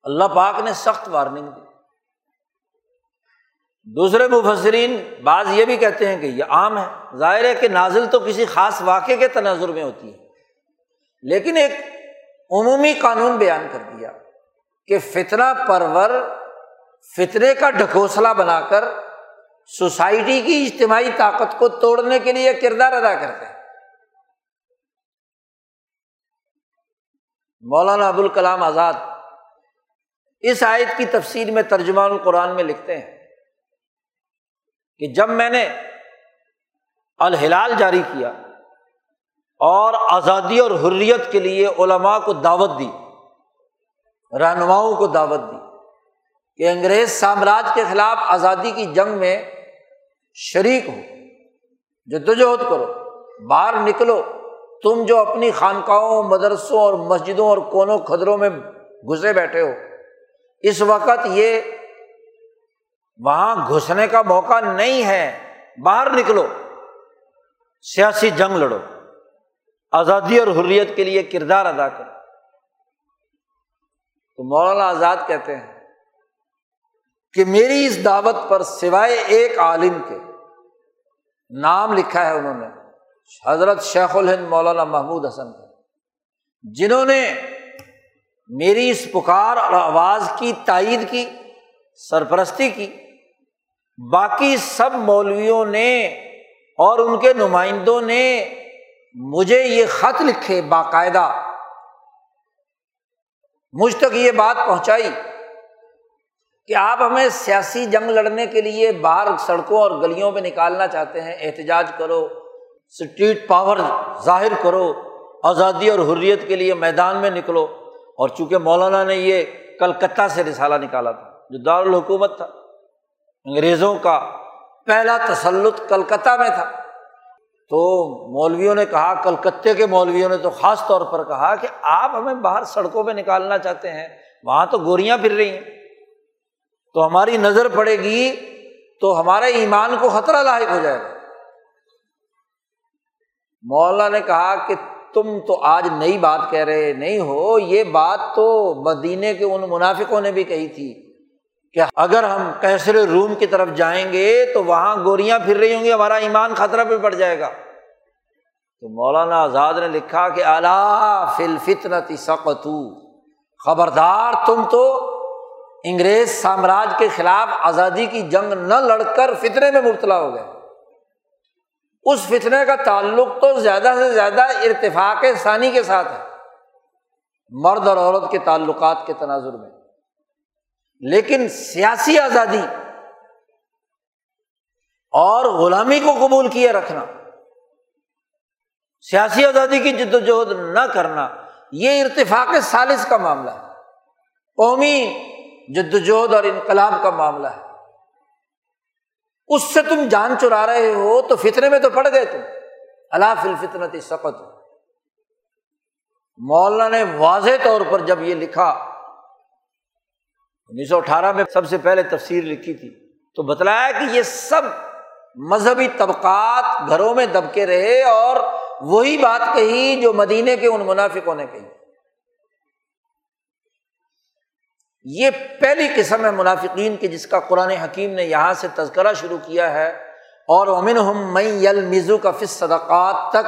اللہ پاک نے سخت وارننگ دی۔ دوسرے مفسرین بعض یہ بھی کہتے ہیں کہ یہ عام ہے۔ ظاہر ہے کہ نازل تو کسی خاص واقعے کے تناظر میں ہوتی ہے۔ لیکن ایک عمومی قانون بیان کر دیا کہ فتنہ پرور فتنے کا ڈھکوسلا بنا کر سوسائٹی کی اجتماعی طاقت کو توڑنے کے لیے کردار ادا کرتے ہیں۔ مولانا ابوالکلام آزاد اس آیت کی تفصیل میں ترجمان القرآن میں لکھتے ہیں۔ کہ جب میں نے الحلال جاری کیا اور آزادی اور حریت کے لیے علماء کو دعوت دی، رہنماؤں کو دعوت دی کہ انگریز سامراج کے خلاف آزادی کی جنگ میں شریک ہو، جدوجہد کرو، باہر نکلو، تم جو اپنی خانقاہوں، مدرسوں اور مسجدوں اور کونوں کھدروں میں گھسے بیٹھے ہو۔ اس وقت یہ وہاں گھسنے کا موقع نہیں ہے۔ باہر نکلو۔ سیاسی جنگ لڑو۔ آزادی اور حریت کے لیے کردار ادا کرو۔ تو مولانا آزاد کہتے ہیں کہ میری اس دعوت پر سوائے ایک عالم کے نام لکھا ہے انہوں نے، حضرت شیخ الہند مولانا محمود حسن کا، جنہوں نے میری اس پکار اور آواز کی تائید کی، سرپرستی کی۔ باقی سب مولویوں نے اور ان کے نمائندوں نے مجھے یہ خط لکھے باقاعدہ۔ مجھ تک یہ بات پہنچائی کہ آپ ہمیں سیاسی جنگ لڑنے کے لیے باہر سڑکوں اور گلیوں میں نکالنا چاہتے ہیں، احتجاج کرو اسٹریٹ پاور ظاہر کرو، آزادی اور حریت کے لیے میدان میں نکلو۔ اور چونکہ مولانا نے یہ کلکتہ سے رسالہ نکالا تھا، جو دارالحکومت تھا۔ انگریزوں کا پہلا تسلط کلکتہ میں تھا۔ تو مولویوں نے کہا کلکتے کے مولویوں نے تو خاص طور پر کہا کہ آپ ہمیں باہر سڑکوں پہ نکالنا چاہتے ہیں، وہاں تو گوریاں پھر رہی ہیں۔ تو ہماری نظر پڑے گی تو ہمارے ایمان کو خطرہ لاحق ہو جائے گا۔ مولانا نے کہا کہ تم تو آج نئی بات کہہ رہے، نہیں ہو، یہ بات تو مدینے کے ان منافقوں نے بھی کہی تھی۔ کہ اگر ہم کیسر روم کی طرف جائیں گے تو وہاں گوریاں پھر رہی ہوں گی، ہمارا ایمان خطرہ پہ پڑ جائے گا۔ تو مولانا آزاد نے لکھا کہ اللہ فل فتنتی سقتو خبردار تم تو انگریز سامراج کے خلاف آزادی کی جنگ نہ لڑ کر فتنے میں مبتلا ہو گئے۔ اس فتنے کا تعلق تو زیادہ سے زیادہ ارتفاق ثانی کے ساتھ ہے۔ مرد اور عورت کے تعلقات کے تناظر میں۔ لیکن سیاسی آزادی اور غلامی کو قبول کیے رکھنا، سیاسی آزادی کی جد وجہد نہ کرنا، یہ ارتفاق سالس کا معاملہ ہے۔ قومی جدوجہد اور انقلاب کا معاملہ ہے۔ اس سے تم جان چرا رہے ہو تو فطرے میں تو پڑ گئے تم۔ اللہ فل فطرت سقت مولانا نے واضح طور پر جب یہ لکھا انیس سو اٹھارہ میں سب سے پہلے تفسیر لکھی تھی تو بتلایا کہ یہ سب مذہبی طبقات گھروں میں دبکے رہے اور وہی بات کہی جو مدینے کے ان منافقوں نے کہی۔ یہ پہلی قسم ہے منافقین کی جس کا قرآن حکیم نے یہاں سے تذکرہ شروع کیا ہے اور امن ہم یل میزو کا فص صدقات تک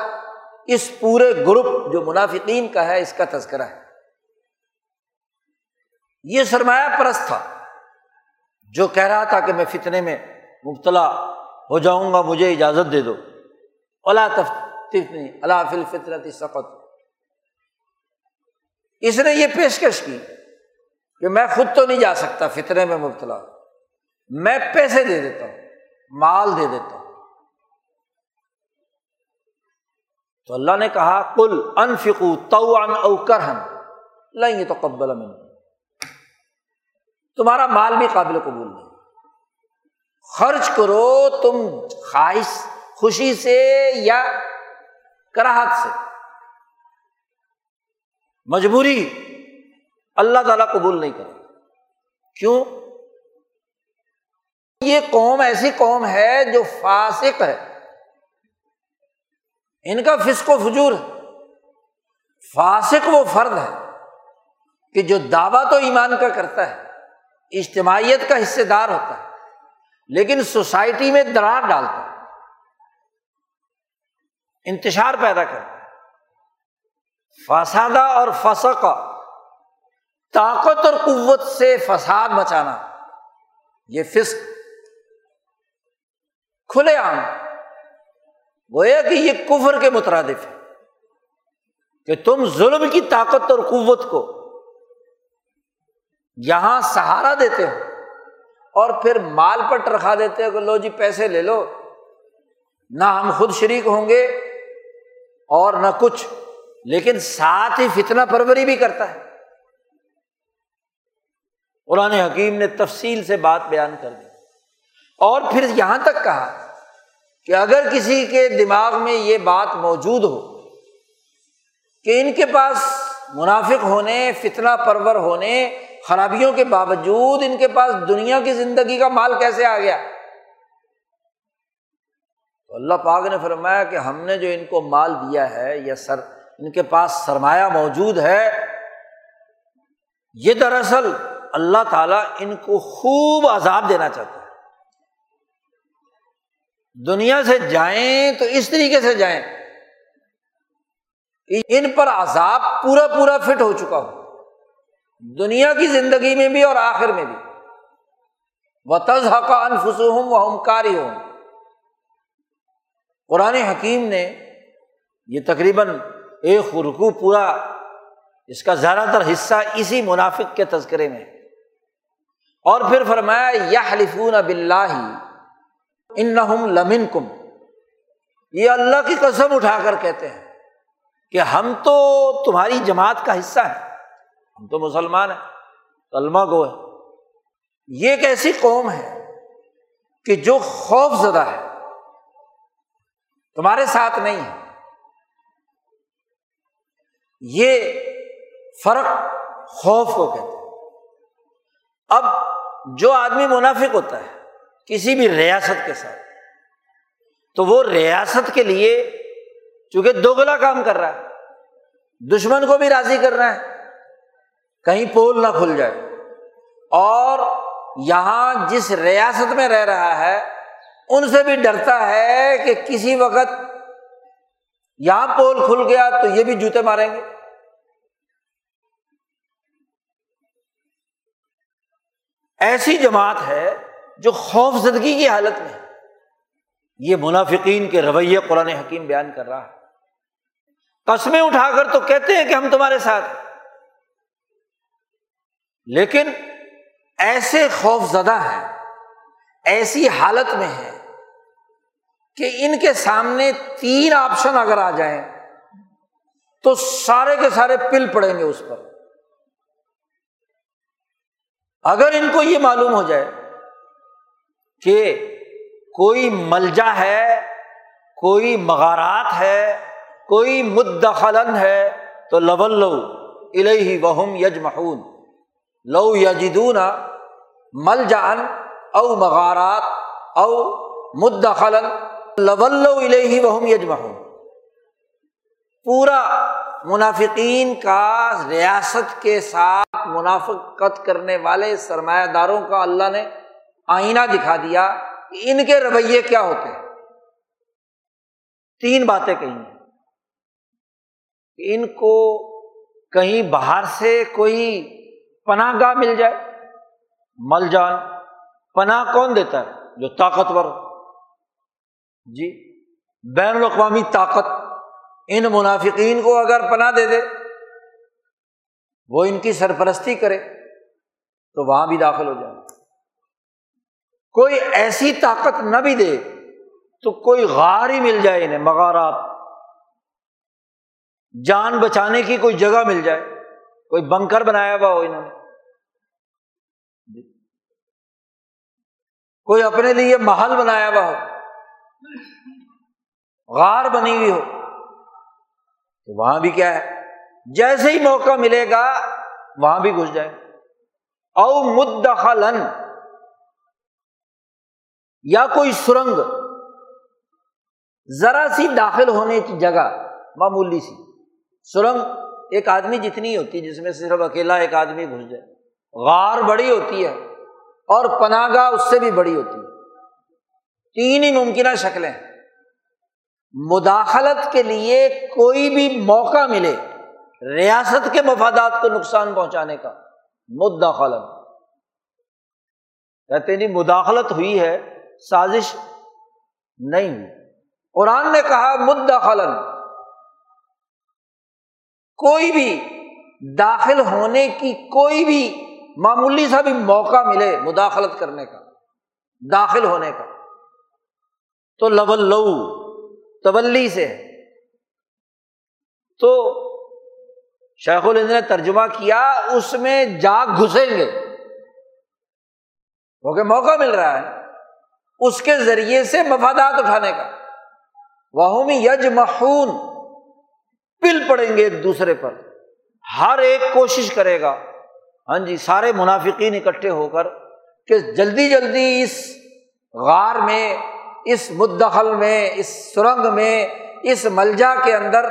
اس پورے گروپ جو منافقین کا ہے اس کا تذکرہ ہے۔ یہ سرمایہ پرست تھا۔ جو کہہ رہا تھا کہ میں فتنے میں مبتلا ہو جاؤں گا، مجھے اجازت دے دو۔ اللہ تفتنی اللہ فل فطرت سقت اس نے یہ پیشکش کی کہ میں خود تو نہیں جا سکتا فطرے میں مبتلا۔ میں پیسے دے دیتا ہوں، مال دے دیتا ہوں۔ تو اللہ نے کہا کل انفکو تو ان او کرہن لیں گے تو قبل میں تمہارا مال بھی قابل قبول نہیں۔ خرچ کرو تم خواہش، خوشی سے یا کراہت سے۔ مجبوری اللہ تعالیٰ قبول نہیں کرے۔ کیوں؟ یہ قوم ایسی قوم ہے جو فاسق ہے۔ ان کا فسق و فجور ہے۔ فاسق وہ فرد ہے کہ جو دعویٰ تو ایمان کا کرتا ہے۔ اجتماعیت کا حصے دار ہوتا ہے، لیکن سوسائٹی میں درار ڈالتا ہے، انتشار پیدا کرتا ہے۔ فسادہ اور فسق، طاقت اور قوت سے فساد مچانا یہ فسق کھلے عام گویا کہ یہ کفر کے مترادف ہے کہ تم ظلم کی طاقت اور قوت کو یہاں سہارا دیتے ہو اور پھر مال پٹ رکھا دیتے ہو کہ لو جی پیسے لے لو، نہ ہم خود شریک ہوں گے اور نہ کچھ۔ لیکن ساتھ ہی فتنا پروری بھی کرتا ہے۔ قرآن حکیم نے تفصیل سے بات بیان کر دی۔ اور پھر یہاں تک کہا کہ اگر کسی کے دماغ میں یہ بات موجود ہو کہ ان کے پاس منافق ہونے فتنا پرور ہونے خرابیوں کے باوجود ان کے پاس دنیا کی زندگی کا مال کیسے آ گیا؟ تو اللہ پاک نے فرمایا کہ ہم نے جو ان کو مال دیا ہے یا سر، ان کے پاس سرمایہ موجود ہے، یہ دراصل اللہ تعالیٰ ان کو خوب عذاب دینا چاہتا ہے۔ دنیا سے جائیں تو اس طریقے سے جائیں ان پر عذاب پورا پورا فٹ ہو چکا ہو۔ دنیا کی زندگی میں بھی اور آخر میں بھی۔ وہ تز حقا انفس ہوں وہ ہمکاری ہوں قرآن حکیم نے یہ تقریباً ایک رکو پورا اس کا زیادہ تر حصہ اسی منافق کے تذکرے میں اور پھر فرمایا یا حلیفون اب اللہ ان لمن کم یہ اللہ کی قسم اٹھا کر کہتے ہیں کہ ہم تو تمہاری جماعت کا حصہ ہیں۔ ہم تو مسلمان ہیں کلمہ گو ہے یہ ایک ایسی قوم ہے کہ جو خوف زدہ ہے، تمہارے ساتھ نہیں ہے۔ یہ فرق خوف کو کہتے ہیں۔ اب جو آدمی منافق ہوتا ہے، کسی بھی ریاست کے ساتھ، تو وہ ریاست کے لیے چونکہ دوگلا کام کر رہا ہے، دشمن کو بھی راضی کر رہا ہے کہیں پول نہ کھل جائے۔ اور یہاں جس ریاست میں رہ رہا ہے، ان سے بھی ڈرتا ہے کہ کسی وقت یہاں پول کھل گیا تو یہ بھی جوتے ماریں گے۔ ایسی جماعت ہے جو خوف زدگی کی حالت میں یہ منافقین کے رویے قرآن حکیم بیان کر رہا ہے۔ قسمیں اٹھا کر تو کہتے ہیں کہ ہم تمہارے ساتھ لیکن ایسے خوف زدہ ہیں، ایسی حالت میں ہے کہ ان کے سامنے تین آپشن اگر آ جائیں تو سارے کے سارے پل پڑیں گے اس پر۔ اگر ان کو یہ معلوم ہو جائے کہ کوئی ملجا ہے، کوئی مغارات ہے، کوئی مدخلن ہے تو لول لو الہی وہم یج محون لو یجدون مل جان او مغارات او مدخلن لول الہی وہم پورا منافقین کا ریاست کے ساتھ منافقت کرنے والے سرمایہ داروں کا اللہ نے آئینہ دکھا دیا کہ ان کے رویے کیا ہوتے ہیں۔ تین باتیں کہی ہیں ان کو کہیں باہر سے کوئی پناہ گاہ مل جائے، مل جان، پناہ کون دیتا ہے؟ جو طاقتور۔ جی بین الاقوامی طاقت۔ ان منافقین کو اگر پناہ دے دے، وہ ان کی سرپرستی کرے، تو وہاں بھی داخل ہو جائے۔ کوئی ایسی طاقت نہ بھی دے، تو کوئی غار ہی مل جائے انہیں، مغارات۔ جان بچانے کی کوئی جگہ مل جائے۔ کوئی بنکر بنایا ہوا ہو انہوں نے۔ کوئی اپنے لیے محل بنایا ہوا ہو۔ غار بنی ہوئی ہو۔ تو وہاں بھی کیا ہے؟ جیسے ہی موقع ملے گا، وہاں بھی گھس جائے۔ او مدخلن، یا کوئی سرنگ۔ ذرا سی داخل ہونے کی جگہ، معمولی سی۔ سرنگ۔ ایک آدمی جتنی ہوتی ہے جس میں صرف اکیلا ایک آدمی گھس جائے۔ غار بڑی ہوتی ہے اور پناہ گاہ اس سے بھی بڑی ہوتی ہے۔ تین ہی ممکنہ شکلیں۔ مداخلت کے لیے کوئی بھی موقع ملے ریاست کے مفادات کو نقصان پہنچانے کا۔ مداخلت۔ کہتے نہیں جی، مداخلت ہوئی ہے، سازش نہیں۔ ہوئی قرآن نے کہا مداخلن کوئی بھی داخل ہونے کی کوئی بھی معمولی سا بھی موقع ملے مداخلت کرنے کا، داخل ہونے کا۔ تو لول لو تبلی سے۔ تو شیخ الند نے ترجمہ کیا، اس میں جا گھسیں گے۔ کیونکہ موقع مل رہا ہے اس کے ذریعے سے مفادات اٹھانے کا۔ وہ یج محون پل پڑیں گے ایک دوسرے پر۔ ہر ایک کوشش کرے گا۔ ہاں جی سارے منافقین اکٹھے ہو کر کہ جلدی جلدی اس غار میں، اس مدخل میں، اس سرنگ میں، اس ملجا کے اندر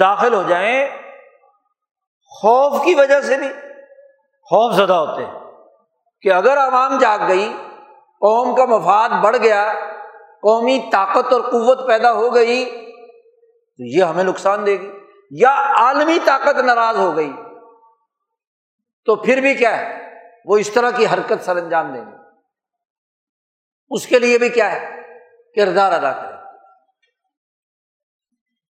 داخل ہو جائیں۔ خوف کی وجہ سے بھی خوف زدہ ہوتے ہیں کہ اگر عوام جاگ گئی، قوم کا مفاد بڑھ گیا، قومی طاقت اور قوت پیدا ہو گئی تو یہ ہمیں نقصان دے گی یا عالمی طاقت ناراض ہو گئی تو پھر بھی کیا ہے؟ وہ اس طرح کی حرکت سر انجام دیں گے۔ اس کے لیے بھی کیا ہے؟ کردار ادا کرے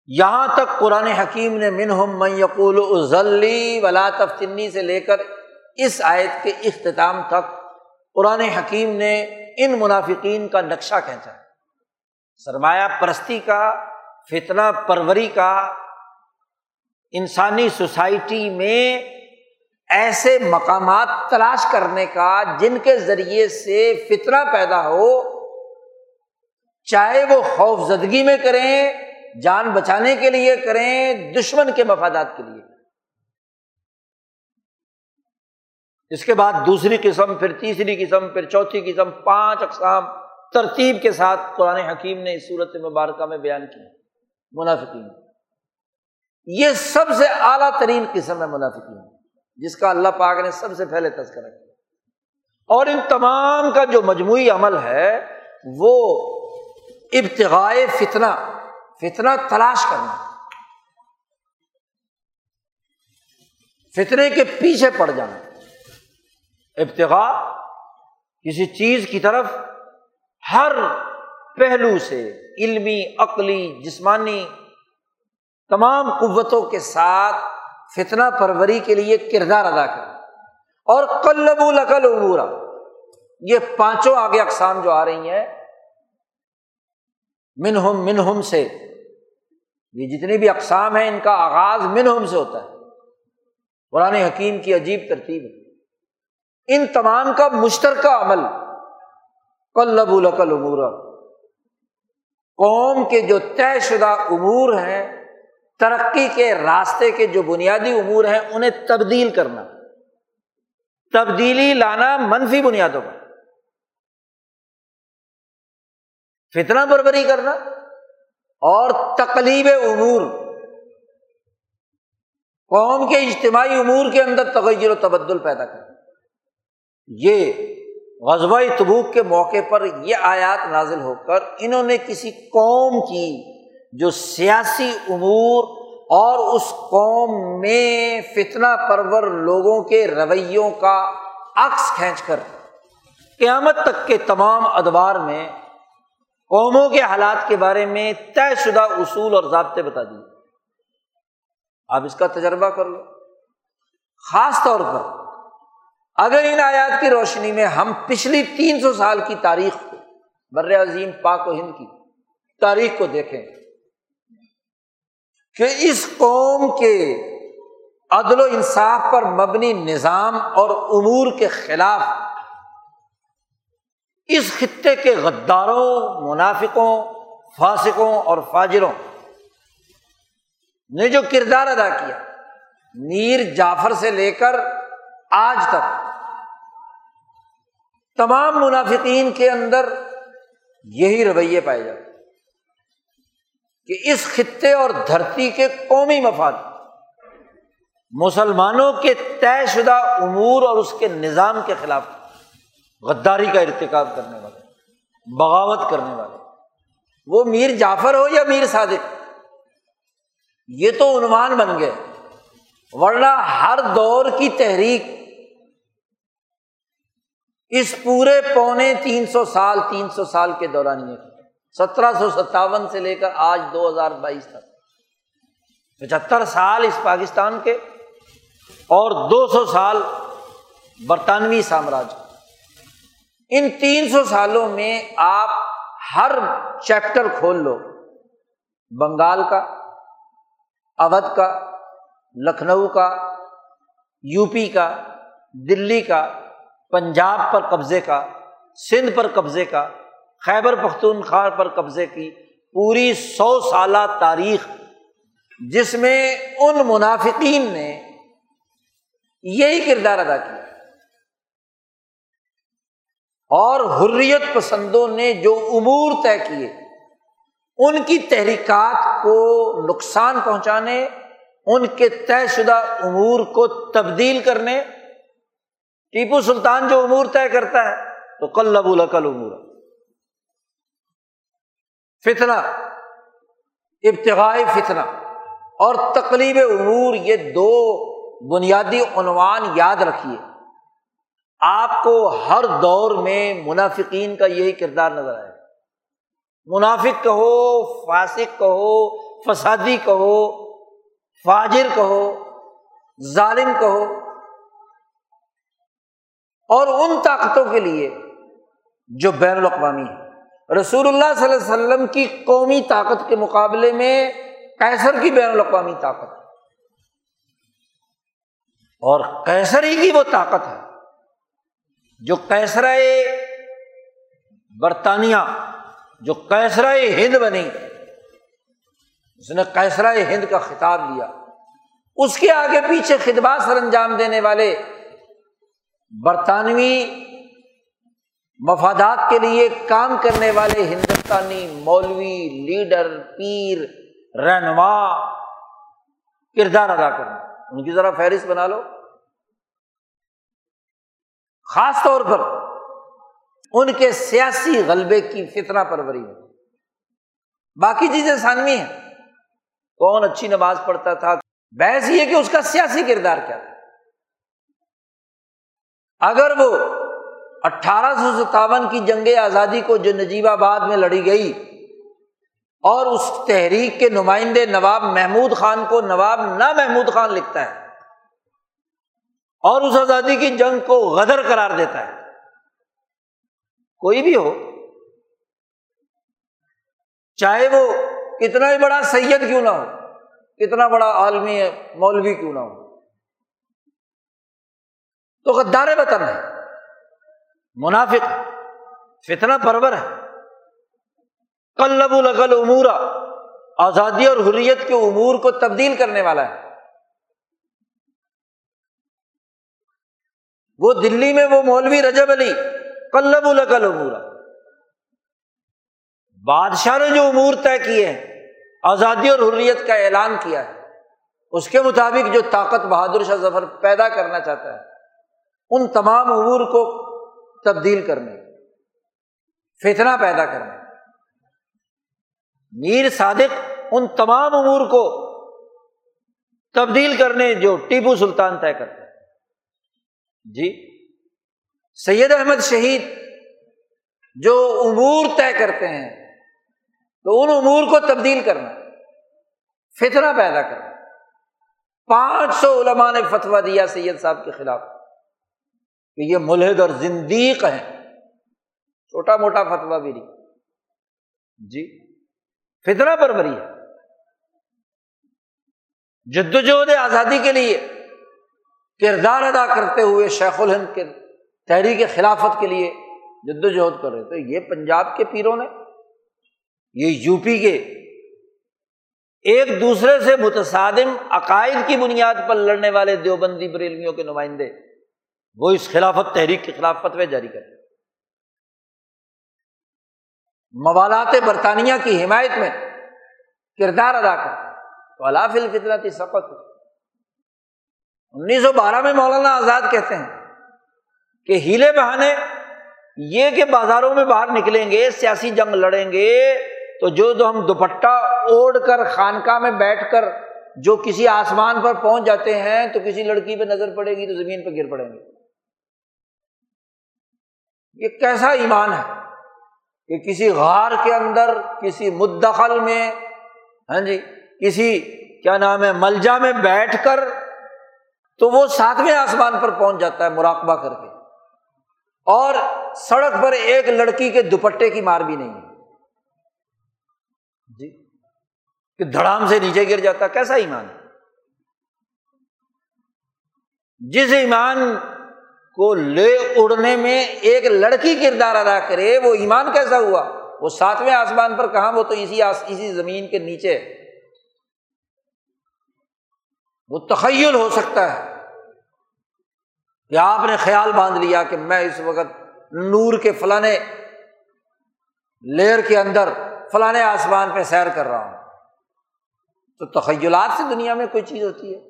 یہاں تک قرآن حکیم نے منہم من یقول ازلی ولا تفتنی سے لے کر اس آیت کے اختتام تک قرآن حکیم نے ان منافقین کا نقشہ کھینچا ہے۔ سرمایہ پرستی کا فتنہ پروری کا انسانی سوسائٹی میں ایسے مقامات تلاش کرنے کا جن کے ذریعے سے فتنہ پیدا ہو، چاہے وہ خوف زدگی میں کریں، جان بچانے کے لیے کریں، دشمن کے مفادات کے لیے۔ اس کے بعد دوسری قسم، پھر تیسری قسم، پھر چوتھی قسم، پانچ اقسام ترتیب کے ساتھ قرآن حکیم نے اس صورت مبارکہ میں بیان کی۔ منافقین۔ یہ سب سے اعلیٰ ترین قسم ہے منافقین، جس کا اللہ پاک نے سب سے پہلے تذکرہ کیا۔ اور ان تمام کا جو مجموعی عمل ہے، وہ ابتغائے فتنہ فتنہ تلاش کرنا۔ فتنے کے پیچھے پڑ جانا۔ ابتغا کسی چیز کی طرف ہر پہلو سے، علمی، عقلی، جسمانی، تمام قوتوں کے ساتھ فتنہ پروری کے لیے کردار ادا کر اور کلب القل عبورا یہ پانچوں آگے اقسام جو آ رہی ہیں، منہم منہم سے۔ یہ جتنی بھی اقسام ہیں، ان کا آغاز منہم سے ہوتا ہے۔ قرآن حکیم کی عجیب ترتیب ہے۔ ان تمام کا مشترکہ عمل۔ کلب القل عبور قوم کے جو طے شدہ امور ہیں، ترقی کے راستے کے جو بنیادی امور ہیں، انہیں تبدیل کرنا۔ تبدیلی لانا منفی بنیادوں پر۔ فتنا بربری کرنا اور تقلیب امور۔ قوم کے اجتماعی امور کے اندر تغیر و تبدل پیدا کر یہ غزبۂ تبوک کے موقع پر یہ آیات نازل ہو کر انہوں نے کسی قوم کی جو سیاسی امور اور اس قوم میں فتنا پرور لوگوں کے رویوں کا عکس کھینچ کر قیامت تک کے تمام ادوار میں قوموں کے حالات کے بارے میں طے شدہ اصول اور ضابطے بتا دیے۔ آپ اس کا تجربہ کر لو۔ خاص طور پر اگر ان آیات کی روشنی میں ہم پچھلی تین سو سال کی تاریخ کو، بر عظیم پاک و ہند کی تاریخ کو دیکھیں کہ اس قوم کے عدل و انصاف پر مبنی نظام اور امور کے خلاف اس خطے کے غداروں، منافقوں، فاسقوں اور فاجروں نے جو کردار ادا کیا میر جعفر سے لے کر آج تک تمام منافقین کے اندر یہی رویے پائے جاتے کہ اس خطے اور دھرتی کے قومی مفاد مسلمانوں کے طے شدہ امور اور اس کے نظام کے خلاف غداری کا ارتکاب کرنے والے، بغاوت کرنے والے۔ وہ میر جعفر ہو یا میر صادق؟ یہ تو عنوان بن گئے۔ ورنہ ہر دور کی تحریک اس پورے پونے تین سو سال، تین سو سال کے دوران یہ سترہ سو ستاون سے لے کر آج دو ہزار بائیس تک۔ پچہتر سال اس پاکستان کے اور دو سو سال برطانوی سامراج۔ ان تین سو سالوں میں آپ ہر چیپٹر کھول لو۔ بنگال کا، اودھ کا، لکھنؤ کا، یو پی کا، دلی کا پنجاب پر قبضے کا، سندھ پر قبضے کا، خیبر پختونخوا پر قبضے کی پوری سو سالہ تاریخ، جس میں ان منافقین نے یہی کردار ادا کیا۔ اور حریت پسندوں نے جو امور طے کیے، ان کی تحریکات کو نقصان پہنچانے، ان کے طے شدہ امور کو تبدیل کرنے ٹیپو سلطان جو امور طے کرتا ہے، تو کل لبو لکل امور فتنا ابتغائی فتنا اور تقلیب امور، یہ دو بنیادی عنوان یاد رکھیے۔ آپ کو ہر دور میں منافقین کا یہی کردار نظر آئے منافق کہو، فاسق کہو، فسادی کہو، فاجر کہو، ظالم کہو۔ اور ان طاقتوں کے لیے جو بین الاقوامی ہے رسول اللہ صلی اللہ علیہ وسلم کی قومی طاقت کے مقابلے میں کیسر کی بین الاقوامی طاقت ہے۔ اور کیسر ہی کی وہ طاقت ہے جو کیسرا برطانیہ، جو کیسرا ہند بنی۔ اس نے کیسرا ہند کا خطاب لیا۔ اس کے آگے پیچھے خدمات سر انجام دینے والے برطانوی مفادات کے لیے کام کرنے والے ہندوستانی مولوی، لیڈر، پیر، رہنما، کردار ادا کرنا۔ ان کی ذرا فہرست بنا لو۔ خاص طور پر ان کے سیاسی غلبے کی فتنا پروری۔ ہو باقی چیزیں سانوی ہیں۔ کون اچھی نماز پڑھتا تھا؟ بحث یہ کہ اس کا سیاسی کردار کیا تھا۔ اگر وہ اٹھارہ سو ستاون کی جنگ آزادی کو جو نجیب آباد میں لڑی گئی اور اس تحریک کے نمائندے نواب محمود خان کو نواب نہ محمود خان لکھتا ہے اور اس آزادی کی جنگ کو غدر قرار دیتا ہے، کوئی بھی ہو، چاہے وہ کتنا ہی بڑا سید کیوں نہ ہو، کتنا بڑا عالمی مولوی کیوں نہ ہو۔ تو غدار وطن ہے۔ منافق فتنا پرور ہے۔ کلب القل امورا، آزادی اور حریت کے امور کو تبدیل کرنے والا ہے۔ وہ دلی میں وہ مولوی رجب علی کلب القل امورا۔ بادشاہ نے جو امور طے کیے ہیں، آزادی اور حریت کا اعلان کیا ہے۔ اس کے مطابق جو طاقت بہادر شاہ ظفر پیدا کرنا چاہتا ہے۔ ان تمام امور کو تبدیل کرنے فتنا پیدا کرنے۔ میر صادق ان تمام امور کو تبدیل کرنے جو ٹیپو سلطان طے کرتا ہے جی سید احمد شہید جو امور طے کرتے ہیں، تو ان امور کو تبدیل کرنا فتنا پیدا کرنا۔ پانچ سو علماء نے فتوا دیا سید صاحب کے خلاف۔ کہ یہ ملحد اور زندیق ہیں۔ چھوٹا موٹا فتوا بھی نہیں۔ جی فتنا پر بری ہے۔ جد وجہد آزادی کے لیے کردار ادا کرتے ہوئے شیخ الہند کے تحریک خلافت کے لیے جد وجہد کر رہے تھے یہ پنجاب کے پیروں نے، یہ یو پی کے۔ ایک دوسرے سے متصادم عقائد کی بنیاد پر لڑنے والے دیوبندی بریلویوں کے نمائندے۔ وہ اس خلافت تحریک کے خلاف فتوے جاری کرتے موالات برطانیہ کی حمایت میں کردار ادا کرتے الافل فطرت سقت انیس سو بارہ میں مولانا آزاد کہتے ہیں کہ ہیلے بہانے یہ کہ بازاروں میں باہر نکلیں گے، سیاسی جنگ لڑیں گے، تو جو ہم دوپٹہ اوڑھ کر خانقاہ میں بیٹھ کر جو کسی آسمان پر پہنچ جاتے ہیں تو کسی لڑکی پہ نظر پڑے گی تو زمین پہ گر پڑیں گے۔ یہ کیسا ایمان ہے کہ کسی غار کے اندر، کسی مدخل میں ہاں جی کسی، کیا نام ہے، ملجا میں بیٹھ کر تو وہ ساتویں آسمان پر پہنچ جاتا ہے مراقبہ کر کے۔ اور سڑک پر ایک لڑکی کے دوپٹے کی مار بھی نہیں ہے۔ جی کہ دھڑام سے نیچے گر جاتا، کیسا ایمان جس ایمان کو لے اڑنے میں ایک لڑکی کردار ادا کرے، وہ ایمان کیسا ہوا؟ وہ ساتویں آسمان پر کہاں؟ وہ تو اسی اسی زمین کے نیچے۔ وہ تخیل ہو سکتا ہے۔ کہ آپ نے خیال باندھ لیا کہ میں اس وقت نور کے فلانے لیر کے اندر فلاں آسمان پہ سیر کر رہا ہوں۔ تو تخیلات سے دنیا میں کوئی چیز ہوتی ہے؟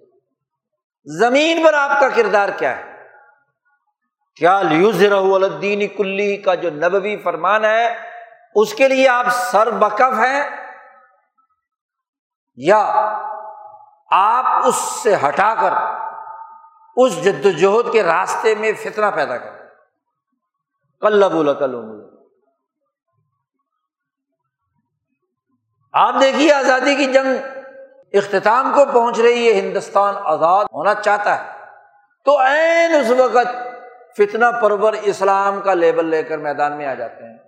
زمین پر آپ کا کردار کیا ہے؟ کیا لیوز الدین کلی کا جو نبوی فرمان ہے، اس کے لیے آپ سر بکف ہیں؟ یا آپ اس سے ہٹا کر اس جد وجہد کے راستے میں فتنا پیدا کر کل لبول کل آپ دیکھیے آزادی کی جنگ اختتام کو پہنچ رہی ہے، ہندوستان آزاد ہونا چاہتا ہے۔ تو این اس وقت فتنا پرور اسلام کا لیبل لے کر میدان میں آ جاتے ہیں۔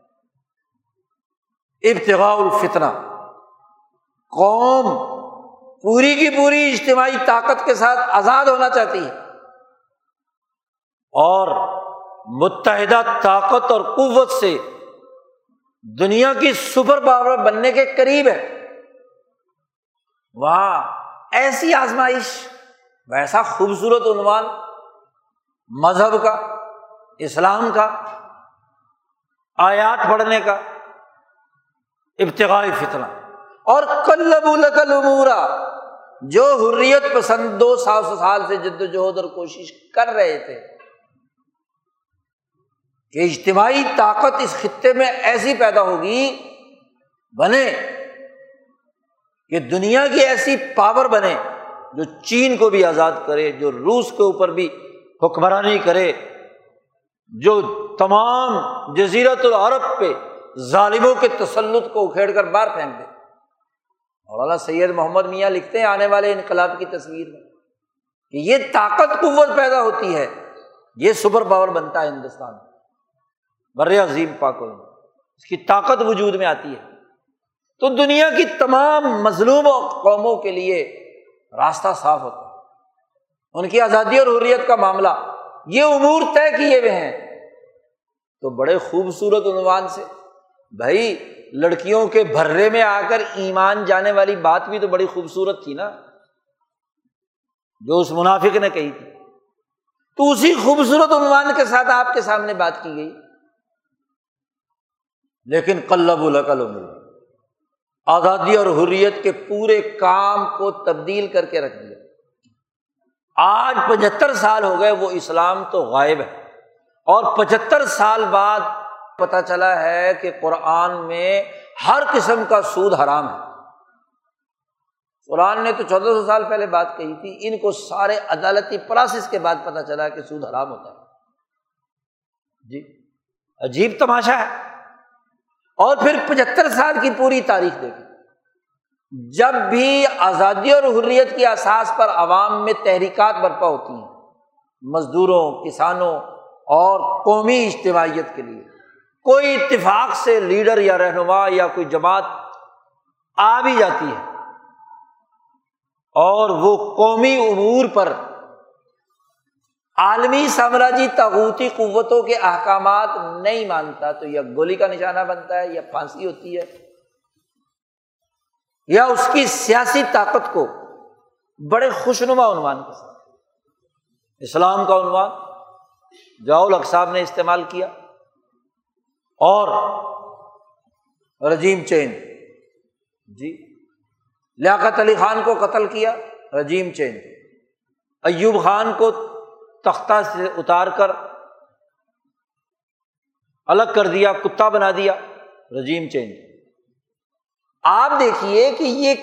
ابتغاء الفتنا قوم پوری کی پوری اجتماعی طاقت کے ساتھ آزاد ہونا چاہتی ہے۔ اور متحدہ طاقت اور قوت سے دنیا کی سپر پاور بننے کے قریب ہے۔ وہاں ایسی آزمائش، ویسا خوبصورت عنوان مذہب کا۔ اسلام کا، آیات پڑھنے کا، ابتغائی فتنا اور کلب العمورا جو حریت پسند دو سو سال سے جد وجہد اور کوشش کر رہے تھے۔ کہ اجتماعی طاقت اس خطے میں ایسی پیدا ہوگی، بنے، کہ دنیا کی ایسی پاور بنے جو چین کو بھی آزاد کرے، جو روس کے اوپر بھی حکمرانی کرے۔ جو تمام جزیرت العرب پہ ظالموں کے تسلط کو اکھیڑ کر باہر پھینک دے۔ مولانا سید محمد میاں لکھتے ہیں آنے والے انقلاب کی تصویر میں کہ یہ طاقت قوت پیدا ہوتی ہے، یہ سپر پاور بنتا ہے ہندوستان بر عظیم پاک اس کی طاقت وجود میں آتی ہے۔ تو دنیا کی تمام مظلوم قوموں کے لیے راستہ صاف ہوتا ہے۔ ان کی آزادی اور حریت کا معاملہ یہ امور طے کیے ہوئے ہیں۔ تو بڑے خوبصورت عنوان سے، بھائی لڑکیوں کے بھرے میں آ کر ایمان جانے والی بات بھی تو بڑی خوبصورت تھی نا۔ جو اس منافق نے کہی تھی۔ تو اسی خوبصورت عنوان کے ساتھ آپ کے سامنے بات کی گئی۔ لیکن کلب القل آزادی اور حریت کے پورے کام کو تبدیل کر کے رکھ دیا۔ آج پچہتر سال ہو گئے، وہ اسلام تو غائب ہے۔ اور پچہتر سال بعد پتہ چلا ہے کہ قرآن میں ہر قسم کا سود حرام ہے۔ قرآن نے تو چودہ سو سال پہلے بات کہی تھی، ان کو سارے عدالتی پروسیس کے بعد پتہ چلا کہ سود حرام ہوتا ہے۔ جی عجیب تماشا ہے۔ اور پھر پچہتر سال کی پوری تاریخ دیکھی جب بھی آزادی اور حریت کی احساس پر عوام میں تحریکات برپا ہوتی ہیں، مزدوروں، کسانوں اور قومی اجتماعیت کے لیے، کوئی اتفاق سے لیڈر یا رہنما یا کوئی جماعت آ بھی جاتی ہے اور وہ قومی امور پر عالمی سامراجی تغوتی قوتوں کے احکامات نہیں مانتا تو یا گولی کا نشانہ بنتا ہے یا پھانسی ہوتی ہے۔ یا اس کی سیاسی طاقت کو بڑے خوشنما عنوان کے ساتھ۔ اسلام کا عنوان، جاؤ صاحب نے استعمال کیا۔ اور رجیم چین۔ جی۔ لیاقت علی خان کو قتل کیا، رجیم چین۔ ایوب خان کو تختہ سے اتار کر الگ کر دیا، کتا بنا دیا، رجیم چینج آپ دیکھیے کہ یہ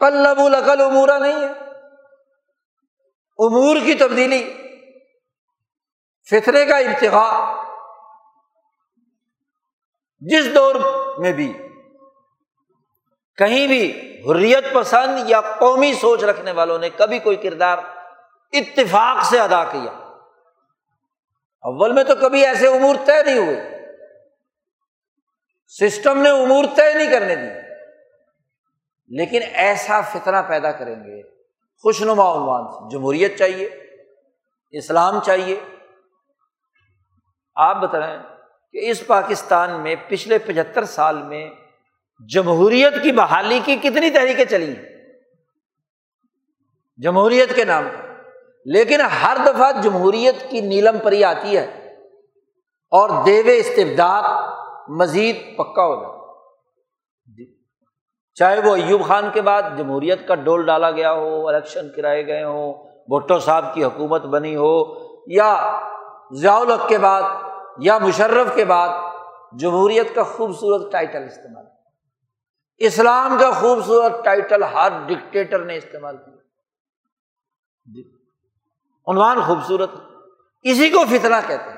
کلب العقل امورا نہیں ہے۔ امور کی تبدیلی، فطرے کا ابتخا جس دور میں بھی کہیں بھی حریت پسند یا قومی سوچ رکھنے والوں نے کبھی کوئی کردار اتفاق سے ادا کیا۔ اول میں تو کبھی ایسے امور طے نہیں ہوئے۔ سسٹم نے امور طے نہیں کرنے دی لیکن ایسا فتنا پیدا کریں گے۔ خوشنما عنوان سے۔ جمہوریت چاہیے۔ اسلام چاہیے۔ آپ بتائیں کہ اس پاکستان میں پچھلے پچہتر سال میں جمہوریت کی بحالی کی کتنی تحریکیں چلی ہیں؟ جمہوریت کے نام پر۔ لیکن ہر دفعہ جمہوریت کی نیلم پری آتی ہے اور دیو استبداد مزید پکا ہو جاتا۔ جی چاہے وہ ایوب خان کے بعد جمہوریت کا ڈول ڈالا گیا ہو، الیکشن کرائے گئے ہوں بھٹو صاحب کی حکومت بنی ہو، یا ضیاء الق کے بعد یا مشرف کے بعد جمہوریت کا خوبصورت ٹائٹل استعمال۔ اسلام کا خوبصورت ٹائٹل ہر ڈکٹیٹر نے استعمال کیا۔ جی، عنوان خوبصورت اسی کو فتنا کہتے ہیں۔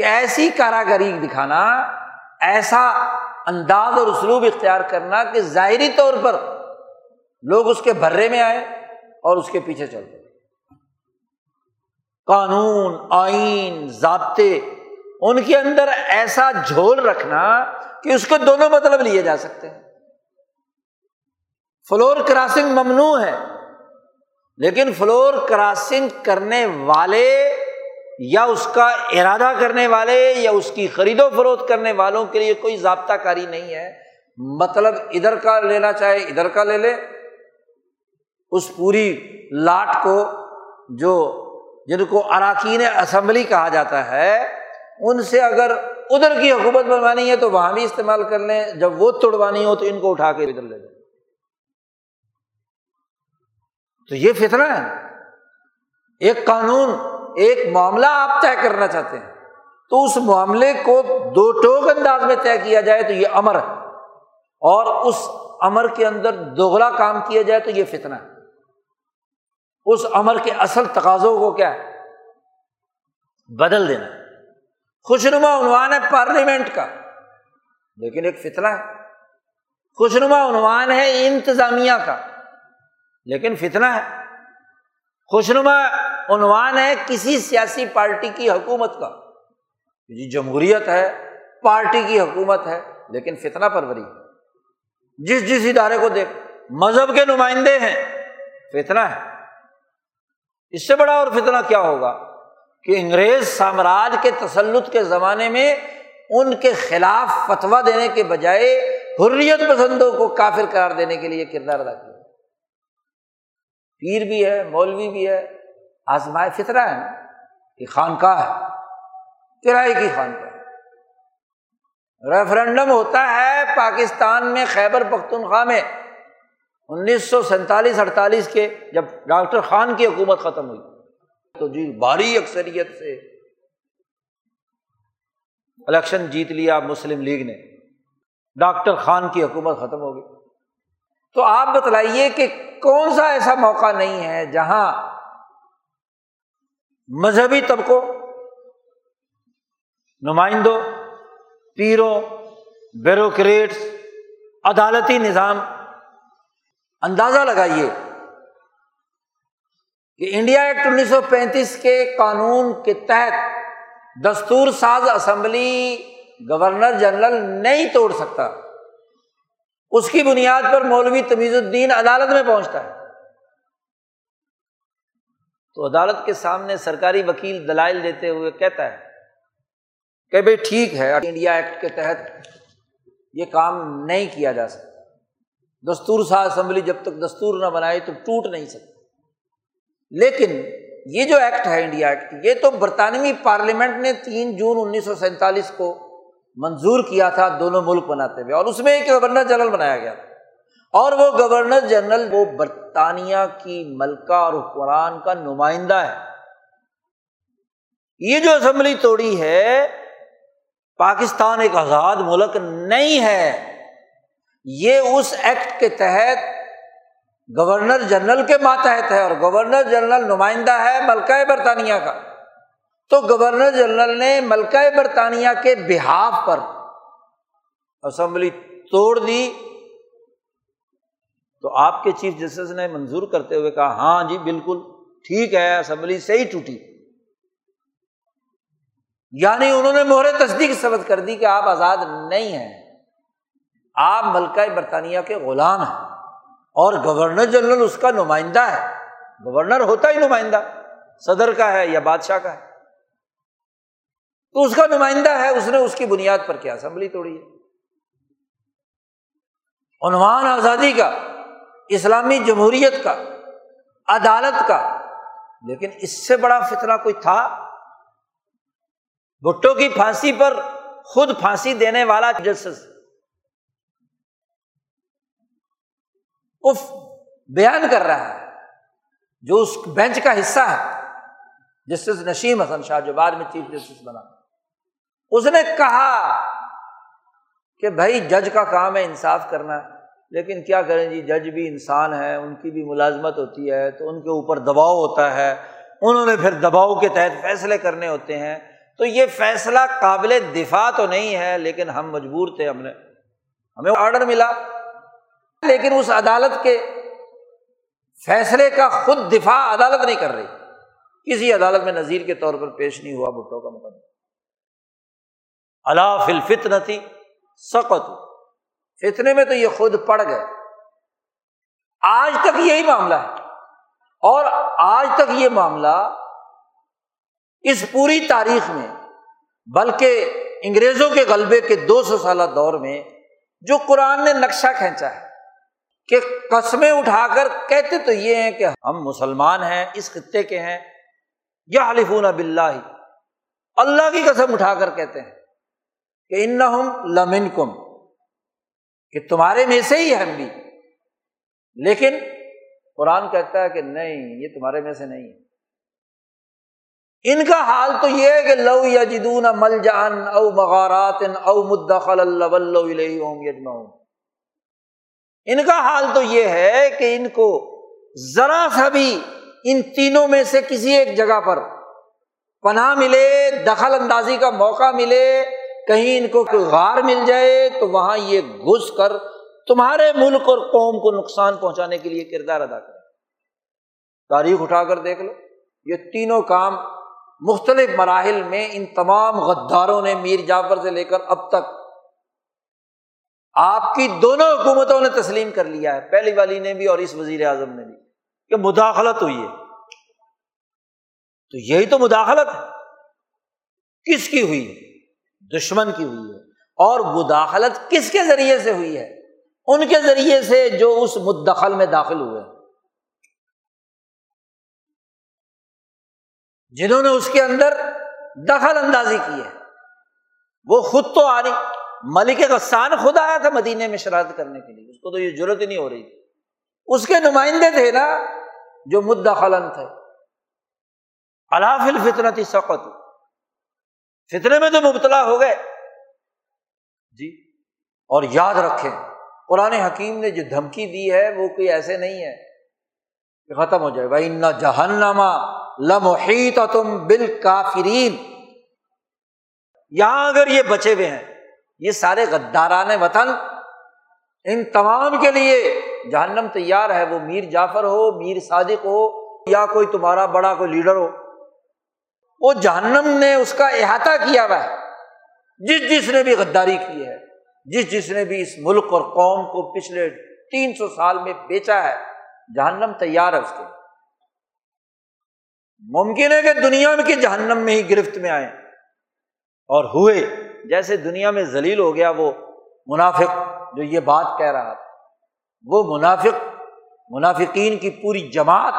کہ ایسی کاراگری دکھانا، ایسا انداز اور اسلوب اختیار کرنا کہ ظاہری طور پر لوگ اس کے بھرے میں آئے اور اس کے پیچھے چل چلتے قانون، آئین، ضابطے، ان کے اندر ایسا جھول رکھنا کہ اس کے دونوں مطلب لیے جا سکتے ہیں۔ فلور کراسنگ ممنوع ہے، لیکن فلور کراسنگ کرنے والے یا اس کا ارادہ کرنے والے یا اس کی خرید و فروخت کرنے والوں کے لیے کوئی ضابطہ کاری نہیں ہے۔ مطلب ادھر کا لینا چاہے ادھر کا لے لے۔ اس پوری لاٹ کو جو جن کو اراکین اسمبلی کہا جاتا ہے، ان سے اگر ادھر کی حکومت بنوانی ہے تو وہاں بھی استعمال کر لیں۔ جب وہ توڑوانی ہو تو ان کو اٹھا کے ادھر لے لیں۔ تو یہ فتنا ہے۔ ایک قانون ایک معاملہ آپ طے کرنا چاہتے ہیں، تو اس معاملے کو دو ٹوک انداز میں طے کیا جائے تو یہ امر ہے۔ اور اس امر کے اندر دوگلا کام کیا جائے تو یہ فتنا ہے۔ اس امر کے اصل تقاضوں کو کیا ہے؟ بدل دینا خوشنما عنوان ہے پارلیمنٹ کا۔ لیکن ایک فتنا ہے۔ خوشنما عنوان ہے انتظامیہ کا۔ لیکن فتنا ہے۔ خوشنما عنوان ہے کسی سیاسی پارٹی کی حکومت کا۔ جی جمہوریت ہے، پارٹی کی حکومت ہے، لیکن فتنا پروری جس جس ادارے کو دیکھ، مذہب کے نمائندے ہیں فتنا ہے۔ اس سے بڑا اور فتنا کیا ہوگا؟ کہ انگریز سامراج کے تسلط کے زمانے میں ان کے خلاف فتوا دینے کے بجائے حریت پسندوں کو کافر قرار دینے کے لیے کردار ادا کیا۔ پیر بھی ہے، مولوی بھی ہے، آزمائے فطرہ ہے نا یہ خانقاہ ہے، کرائے کی خانقاہ ریفرنڈم ہوتا ہے پاکستان میں خیبر پختونخوا میں انیس سو سینتالیس اڑتالیس کے جب ڈاکٹر خان کی حکومت ختم ہوئی۔ تو جی بھاری اکثریت سے الیکشن جیت لیا مسلم لیگ نے۔ ڈاکٹر خان کی حکومت ختم ہو گئی۔ تو آپ بتلائیے کہ کون سا ایسا موقع نہیں ہے جہاں مذہبی طبقوں، نمائندوں، پیروں بیوروکریٹس عدالتی نظام اندازہ لگائیے کہ انڈیا ایکٹ انیس سو پینتیس کے قانون کے تحت دستور ساز اسمبلی گورنر جنرل نہیں توڑ سکتا۔ اس کی بنیاد پر مولوی تمیز الدین عدالت میں پہنچتا ہے۔ تو عدالت کے سامنے سرکاری وکیل دلائل دیتے ہوئے کہتا ہے کہ بھائی ٹھیک ہے، انڈیا ایکٹ کے تحت یہ کام نہیں کیا جا سکتا۔ دستور سا اسمبلی جب تک دستور نہ بنائے تو ٹوٹ نہیں سکتا۔ لیکن یہ جو ایکٹ ہے انڈیا ایکٹ، یہ تو برطانوی پارلیمنٹ نے تین جون انیس سو سینتالیس کو منظور کیا تھا، دونوں ملک بناتے ہوئے، اور اس میں ایک گورنر جنرل بنایا گیا اور وہ گورنر جنرل وہ برطانیہ کی ملکہ اور حکمران کا نمائندہ ہے۔ یہ جو اسمبلی توڑی ہے، پاکستان ایک آزاد ملک نہیں ہے۔ یہ اس ایکٹ کے تحت گورنر جنرل کے ماتحت ہے، اور گورنر جنرل نمائندہ ہے ملکہ برطانیہ کا۔ تو گورنر جنرل نے ملکہ برطانیہ کے بحاف پر اسمبلی توڑ دی۔ تو آپ کے چیف جسٹس نے منظور کرتے ہوئے کہا ہاں جی بالکل ٹھیک ہے، اسمبلی سے ہی ٹوٹی۔ یعنی انہوں نے مہر تصدیق ثبت کر دی کہ آپ آزاد نہیں ہیں۔ آپ ملکہ برطانیہ کے غلام ہیں اور گورنر جنرل اس کا نمائندہ ہے۔ گورنر ہوتا ہی نمائندہ، صدر کا ہے یا بادشاہ کا ہے۔ تو اس کا نمائندہ ہے، اس نے اس کی بنیاد پر کیا؟ اسمبلی توڑی ہے۔ عنوان آزادی کا، اسلامی جمہوریت کا، عدالت کا۔ لیکن اس سے بڑا فتنہ کوئی تھا؟ بھٹو کی پھانسی پر خود پھانسی دینے والا جسٹس بیان کر رہا ہے، جو اس بینچ کا حصہ ہے، جسٹس نشیم حسن شاہ جو بعد میں چیف جسٹس بنا۔ اس نے کہا کہ بھائی جج کا کام ہے انصاف کرنا، لیکن کیا کریں جی جج بھی انسان ہے ان کی بھی ملازمت ہوتی ہے، تو ان کے اوپر دباؤ ہوتا ہے، انہوں نے پھر دباؤ کے تحت فیصلے کرنے ہوتے ہیں۔ تو یہ فیصلہ قابل دفاع تو نہیں ہے، لیکن ہم مجبور تھے، ہم نے، ہمیں آرڈر ملا۔ لیکن اس عدالت کے فیصلے کا خود دفاع عدالت نہیں کر رہی۔ کسی عدالت میں نظیر کے طور پر پیش نہیں ہوا، بھٹو کا مقدمہ۔ اللہ فلفت تھی سقت فتنے میں تو یہ خود پڑ گئے. آج تک یہی معاملہ ہے. اور آج تک یہ معاملہ اس پوری تاریخ میں، بلکہ انگریزوں کے غلبے کے دو سو سالہ دور میں، جو قرآن نے نقشہ کھینچا ہے، کہ قسمیں اٹھا کر کہتے تو یہ ہیں کہ ہم مسلمان ہیں، اس خطے کے ہیں یا حلیفون بلّہ اللہ کی قسم اٹھا کر کہتے ہیں۔ کہ ان لمن کم کہ تمہارے میں سے ہی ہم بھی۔ لیکن قرآن کہتا ہے کہ نہیں، یہ تمہارے میں سے نہیں۔ ہے ان کا حال تو یہ ہے کہ لو یا جدون مل جان او مغارات او مدخل اللہ ان کا حال تو یہ ہے کہ ان کو ذرا سا بھی ان تینوں میں سے کسی ایک جگہ پر پناہ ملے، دخل اندازی کا موقع ملے کہیں ان کو کوئی غار مل جائے تو وہاں یہ گھس کر تمہارے ملک اور قوم کو نقصان پہنچانے کے لیے کردار ادا کرے تاریخ اٹھا کر دیکھ لو، یہ تینوں کام مختلف مراحل میں ان تمام غداروں نے میر جعفر سے لے کر اب تک آپ کی دونوں حکومتوں نے تسلیم کر لیا ہے۔ پہلی والی نے بھی اور اس وزیر اعظم نے بھی۔ کہ مداخلت ہوئی ہے۔ تو یہی تو مداخلت ہے۔ کس کی ہوئی ہے؟ دشمن کی ہوئی ہے۔ اور مداخلت کس کے ذریعے سے ہوئی ہے؟ ان کے ذریعے سے جو اس مدخل میں داخل ہوئے۔ جنہوں نے اس کے اندر دخل اندازی کی ہے۔ وہ خود تو آ رہی۔ ملک غسان خود آیا تھا مدینے میں شرارت کرنے کے لیے۔ اس کو تو یہ ضرورت ہی نہیں ہو رہی تھی۔ اس کے نمائندے تھے نا جو مدعا خلن تھے۔ الافل فتنا تھی سقت فتنے میں تو مبتلا ہو گئے۔ جی اور یاد رکھیں، قرآن حکیم نے جو دھمکی دی ہے، وہ کوئی ایسے نہیں ہے کہ ختم ہو جائے۔ بھائی نہ جہنما لمحیط تم بال کافرین یہاں اگر یہ بچے ہوئے ہیں، یہ سارے غداران وطن، ان تمام کے لیے جہنم تیار ہے۔ وہ میر جعفر ہو، میر صادق ہو، یا کوئی تمہارا بڑا کوئی لیڈر ہو۔ وہ جہنم نے اس کا احاطہ کیا ہوا ہے۔ جس جس نے بھی غداری کی ہے، جس جس نے بھی اس ملک اور قوم کو پچھلے تین سو سال میں بیچا ہے، جہنم تیار ہے اس کے۔ ممکن ہے کہ دنیا میں کہ جہنم میں ہی گرفت میں آئے۔ اور ہوئے، جیسے دنیا میں ذلیل ہو گیا وہ منافق جو یہ بات کہہ رہا تھا۔ وہ منافق، منافقین کی پوری جماعت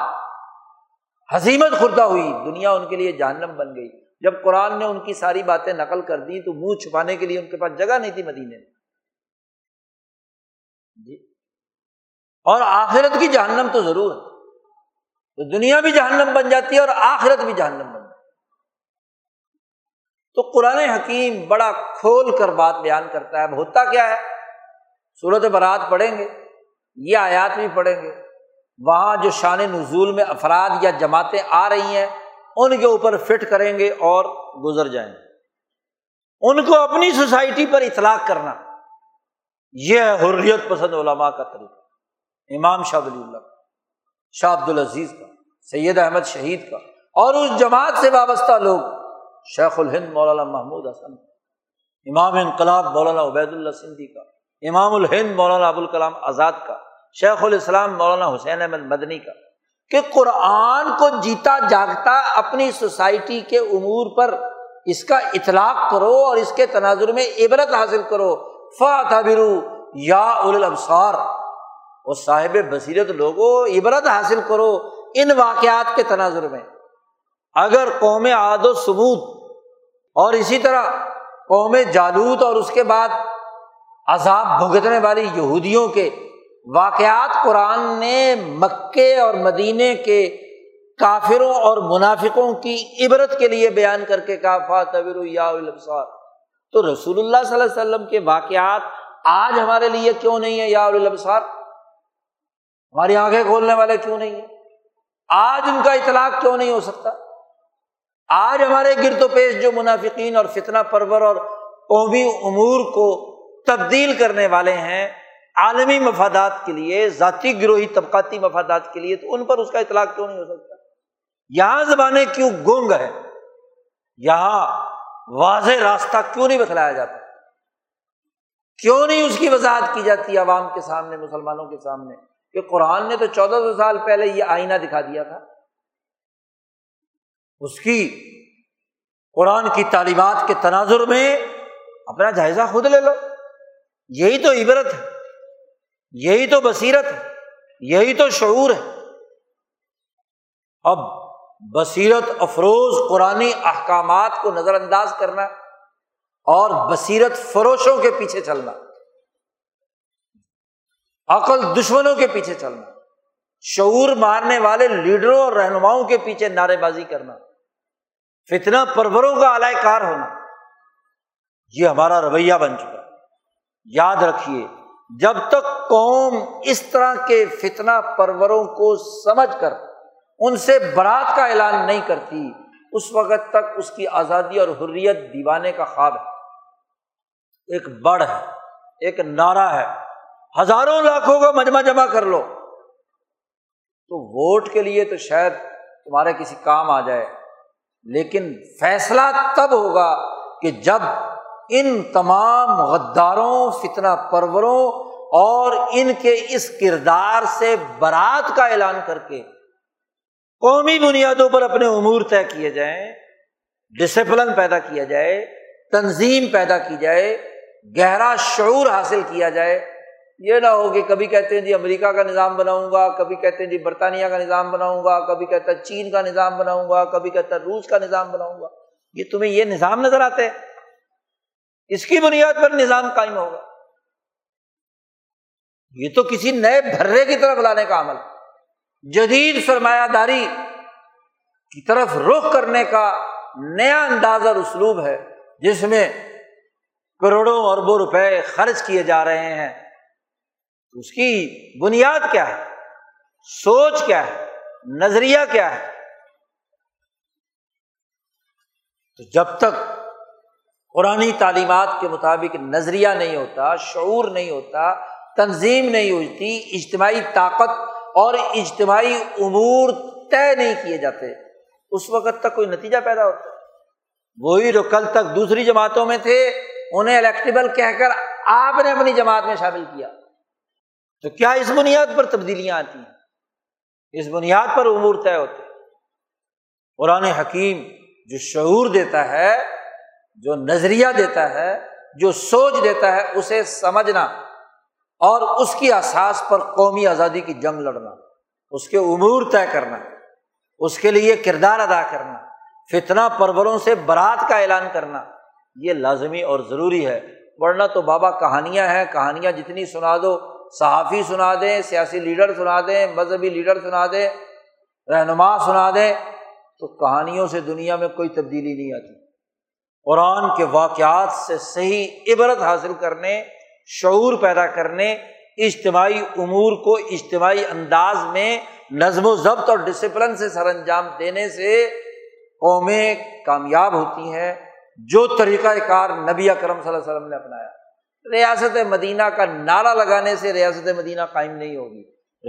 حسیمت خوردہ ہوئی، دنیا ان کے لیے جہنم بن گئی۔ جب قرآن نے ان کی ساری باتیں نقل کر دی تو منہ چھپانے کے لیے ان کے پاس جگہ نہیں تھی مدینے میں۔ جی۔ اور آخرت کی جہنم تو ضرور ہے۔ تو دنیا بھی جہنم بن جاتی ہے اور آخرت بھی جہنم بن جاتی تو قرآن حکیم بڑا کھول کر بات بیان کرتا ہے۔ اب ہوتا کیا ہے؟ صورت برات پڑھیں گے، یہ آیات بھی پڑھیں گے۔ وہاں جو شان نزول میں افراد یا جماعتیں آ رہی ہیں، ان کے اوپر فٹ کریں گے اور گزر جائیں گے۔ ان کو اپنی سوسائٹی پر اطلاق کرنا، یہ ہے حریت پسند علماء کا طریقہ۔ امام شاہ ولی اللہ، شاہ عبد العزیز کا، سید احمد شہید کا، اور اس جماعت سے وابستہ لوگ، شیخ الہند مولانا محمود حسن، امام انقلاب مولانا عبید اللہ سندھی کا، امام الہند مولانا ابوالکلام آزاد کا۔ شیخ الاسلام مولانا حسین احمد مدنی کا، کہ قرآن کو جیتا جاگتا اپنی سوسائٹی کے امور پر اس کا اطلاق کرو اور اس کے تناظر میں عبرت حاصل کرو۔ فاتبرو یا الابصار وہ صاحب بصیرت لوگو، عبرت حاصل کرو ان واقعات کے تناظر میں۔ اگر قوم عاد و ثبوت اور اسی طرح قوم جالوت اور اس کے بعد عذاب بھگتنے والی یہودیوں کے واقعات قرآن نے مکے اور مدینے کے کافروں اور منافقوں کی عبرت کے لیے بیان کر کے کافا طبر یا تو رسول اللہ صلی اللہ علیہ وسلم کے واقعات آج ہمارے لیے کیوں نہیں ہے یا البسار ہماری آنکھیں کھولنے والے کیوں نہیں ہیں؟ آج ان کا اطلاق کیوں نہیں ہو سکتا؟ آج ہمارے گرد و پیش جو منافقین اور فتنہ پرور اور قومی امور کو تبدیل کرنے والے ہیں عالمی مفادات کے لیے، ذاتی گروہی، طبقاتی مفادات کے لیے تو ان پر اس کا اطلاق کیوں نہیں ہو سکتا؟ یہاں زبانیں کیوں گونگ ہے یہاں واضح راستہ کیوں نہیں بتلایا جاتا؟ کیوں نہیں اس کی وضاحت کی جاتی عوام کے سامنے، مسلمانوں کے سامنے؟ کہ قرآن نے تو چودہ سو سال پہلے یہ آئینہ دکھا دیا تھا۔ اس کی قرآن کی تعلیمات کے تناظر میں اپنا جائزہ خود لے لو۔ یہی تو عبرت ہے۔ یہی تو بصیرت ہے، یہی تو شعور ہے۔ اب بصیرت افروز قرآن احکامات کو نظر انداز کرنا اور بصیرت فروشوں کے پیچھے چلنا۔ عقل دشمنوں کے پیچھے چلنا۔ شعور مارنے والے لیڈروں اور رہنماؤں کے پیچھے نعرے بازی کرنا۔ فتنا پروروں کا اعلی کار ہونا۔ یہ ہمارا رویہ بن چکا۔ یاد رکھیے جب تک قوم اس طرح کے فتنا پروروں کو سمجھ کر ان سے برات کا اعلان نہیں کرتی، اس وقت تک اس کی آزادی اور حریت دیوانے کا خواب ہے۔ ایک بڑ ہے، ایک نعرہ ہے۔ ہزاروں لاکھوں کا مجمع جمع کر لو۔ تو ووٹ کے لیے تو شاید تمہارے کسی کام آ جائے، لیکن فیصلہ تب ہوگا کہ جب ان تمام غداروں فتنا پروروں اور ان کے اس کردار سے برات کا اعلان کر کے قومی بنیادوں پر اپنے امور طے کیے جائیں ڈسپلن پیدا کیا جائے، تنظیم پیدا کی جائے، گہرا شعور حاصل کیا جائے۔ یہ نہ ہو کہ کبھی کہتے ہیں جی امریکہ کا نظام بناؤں گا، کبھی کہتے ہیں جی برطانیہ کا نظام بناؤں گا، کبھی کہتا ہے چین کا نظام بناؤں گا، کبھی کہتا ہے روس کا نظام بناؤں گا۔ یہ تمہیں یہ نظام نظر آتے ہیں۔ اس کی بنیاد پر نظام قائم ہوگا۔ یہ تو کسی نئے بھرے کی طرف لانے کا عمل۔ جدید سرمایہ داری کی طرف رخ کرنے کا نیا انداز اور اسلوب ہے، جس میں کروڑوں اربوں روپے خرچ کیے جا رہے ہیں۔ اس کی بنیاد کیا ہے؟ سوچ کیا ہے؟ نظریہ کیا ہے؟ تو جب تک قرآن تعلیمات کے مطابق نظریہ نہیں ہوتا، شعور نہیں ہوتا، تنظیم نہیں ہوتی، اجتماعی طاقت اور اجتماعی امور طے نہیں کیے جاتے۔ اس وقت تک کوئی نتیجہ پیدا ہوتا۔ وہی جو کل تک دوسری جماعتوں میں تھے، انہیں الیکٹیبل کہہ کر آپ نے اپنی جماعت میں شامل کیا۔ تو کیا اس بنیاد پر تبدیلیاں آتی ہیں؟ اس بنیاد پر امور طے ہوتے۔ قرآن حکیم جو شعور دیتا ہے جو نظریہ دیتا ہے، جو سوچ دیتا ہے، اسے سمجھنا اور اس کی احساس پر قومی آزادی کی جنگ لڑنا، اس کے امور طے کرنا، اس کے لیے کردار ادا کرنا فتنا پروروں سے برات کا اعلان کرنا، یہ لازمی اور ضروری ہے۔ ورنہ تو بابا کہانیاں ہیں، کہانیاں جتنی سنا دو، صحافی سنا دیں سیاسی لیڈر سنا دیں مذہبی لیڈر سنا دیں رہنما سنا دیں تو کہانیوں سے دنیا میں کوئی تبدیلی نہیں آتی۔ قرآن کے واقعات سے صحیح عبرت حاصل کرنے، شعور پیدا کرنے، اجتماعی امور کو اجتماعی انداز میں نظم و ضبط اور ڈسپلن سے سر انجام دینے سے قومیں کامیاب ہوتی ہیں، جو طریقۂ کار نبی اکرم صلی اللہ علیہ وسلم نے اپنایا۔ ریاست مدینہ کا نعرہ لگانے سے ریاست مدینہ قائم نہیں ہوگی۔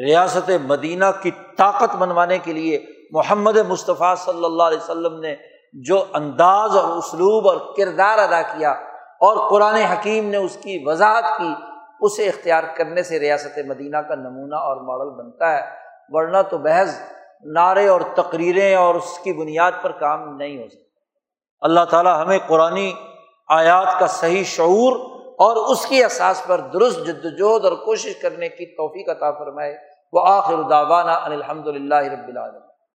ریاست مدینہ کی طاقت بنوانے کے لیے محمد مصطفیٰ صلی اللہ علیہ وسلم نے جو انداز اور اسلوب اور کردار ادا کیا اور قرآن حکیم نے اس کی وضاحت کی، اسے اختیار کرنے سے ریاست مدینہ کا نمونہ اور ماڈل بنتا ہے۔ ورنہ تو بحث نعرے اور تقریریں اور اس کی بنیاد پر کام نہیں ہو سکتا۔ اللہ تعالیٰ ہمیں قرآن آیات کا صحیح شعور اور اس کی احساس پر درست جدوجہد اور کوشش کرنے کی توفیق عطا فرمائے۔ وہ آخر داوانہ الحمد للہ رب العالم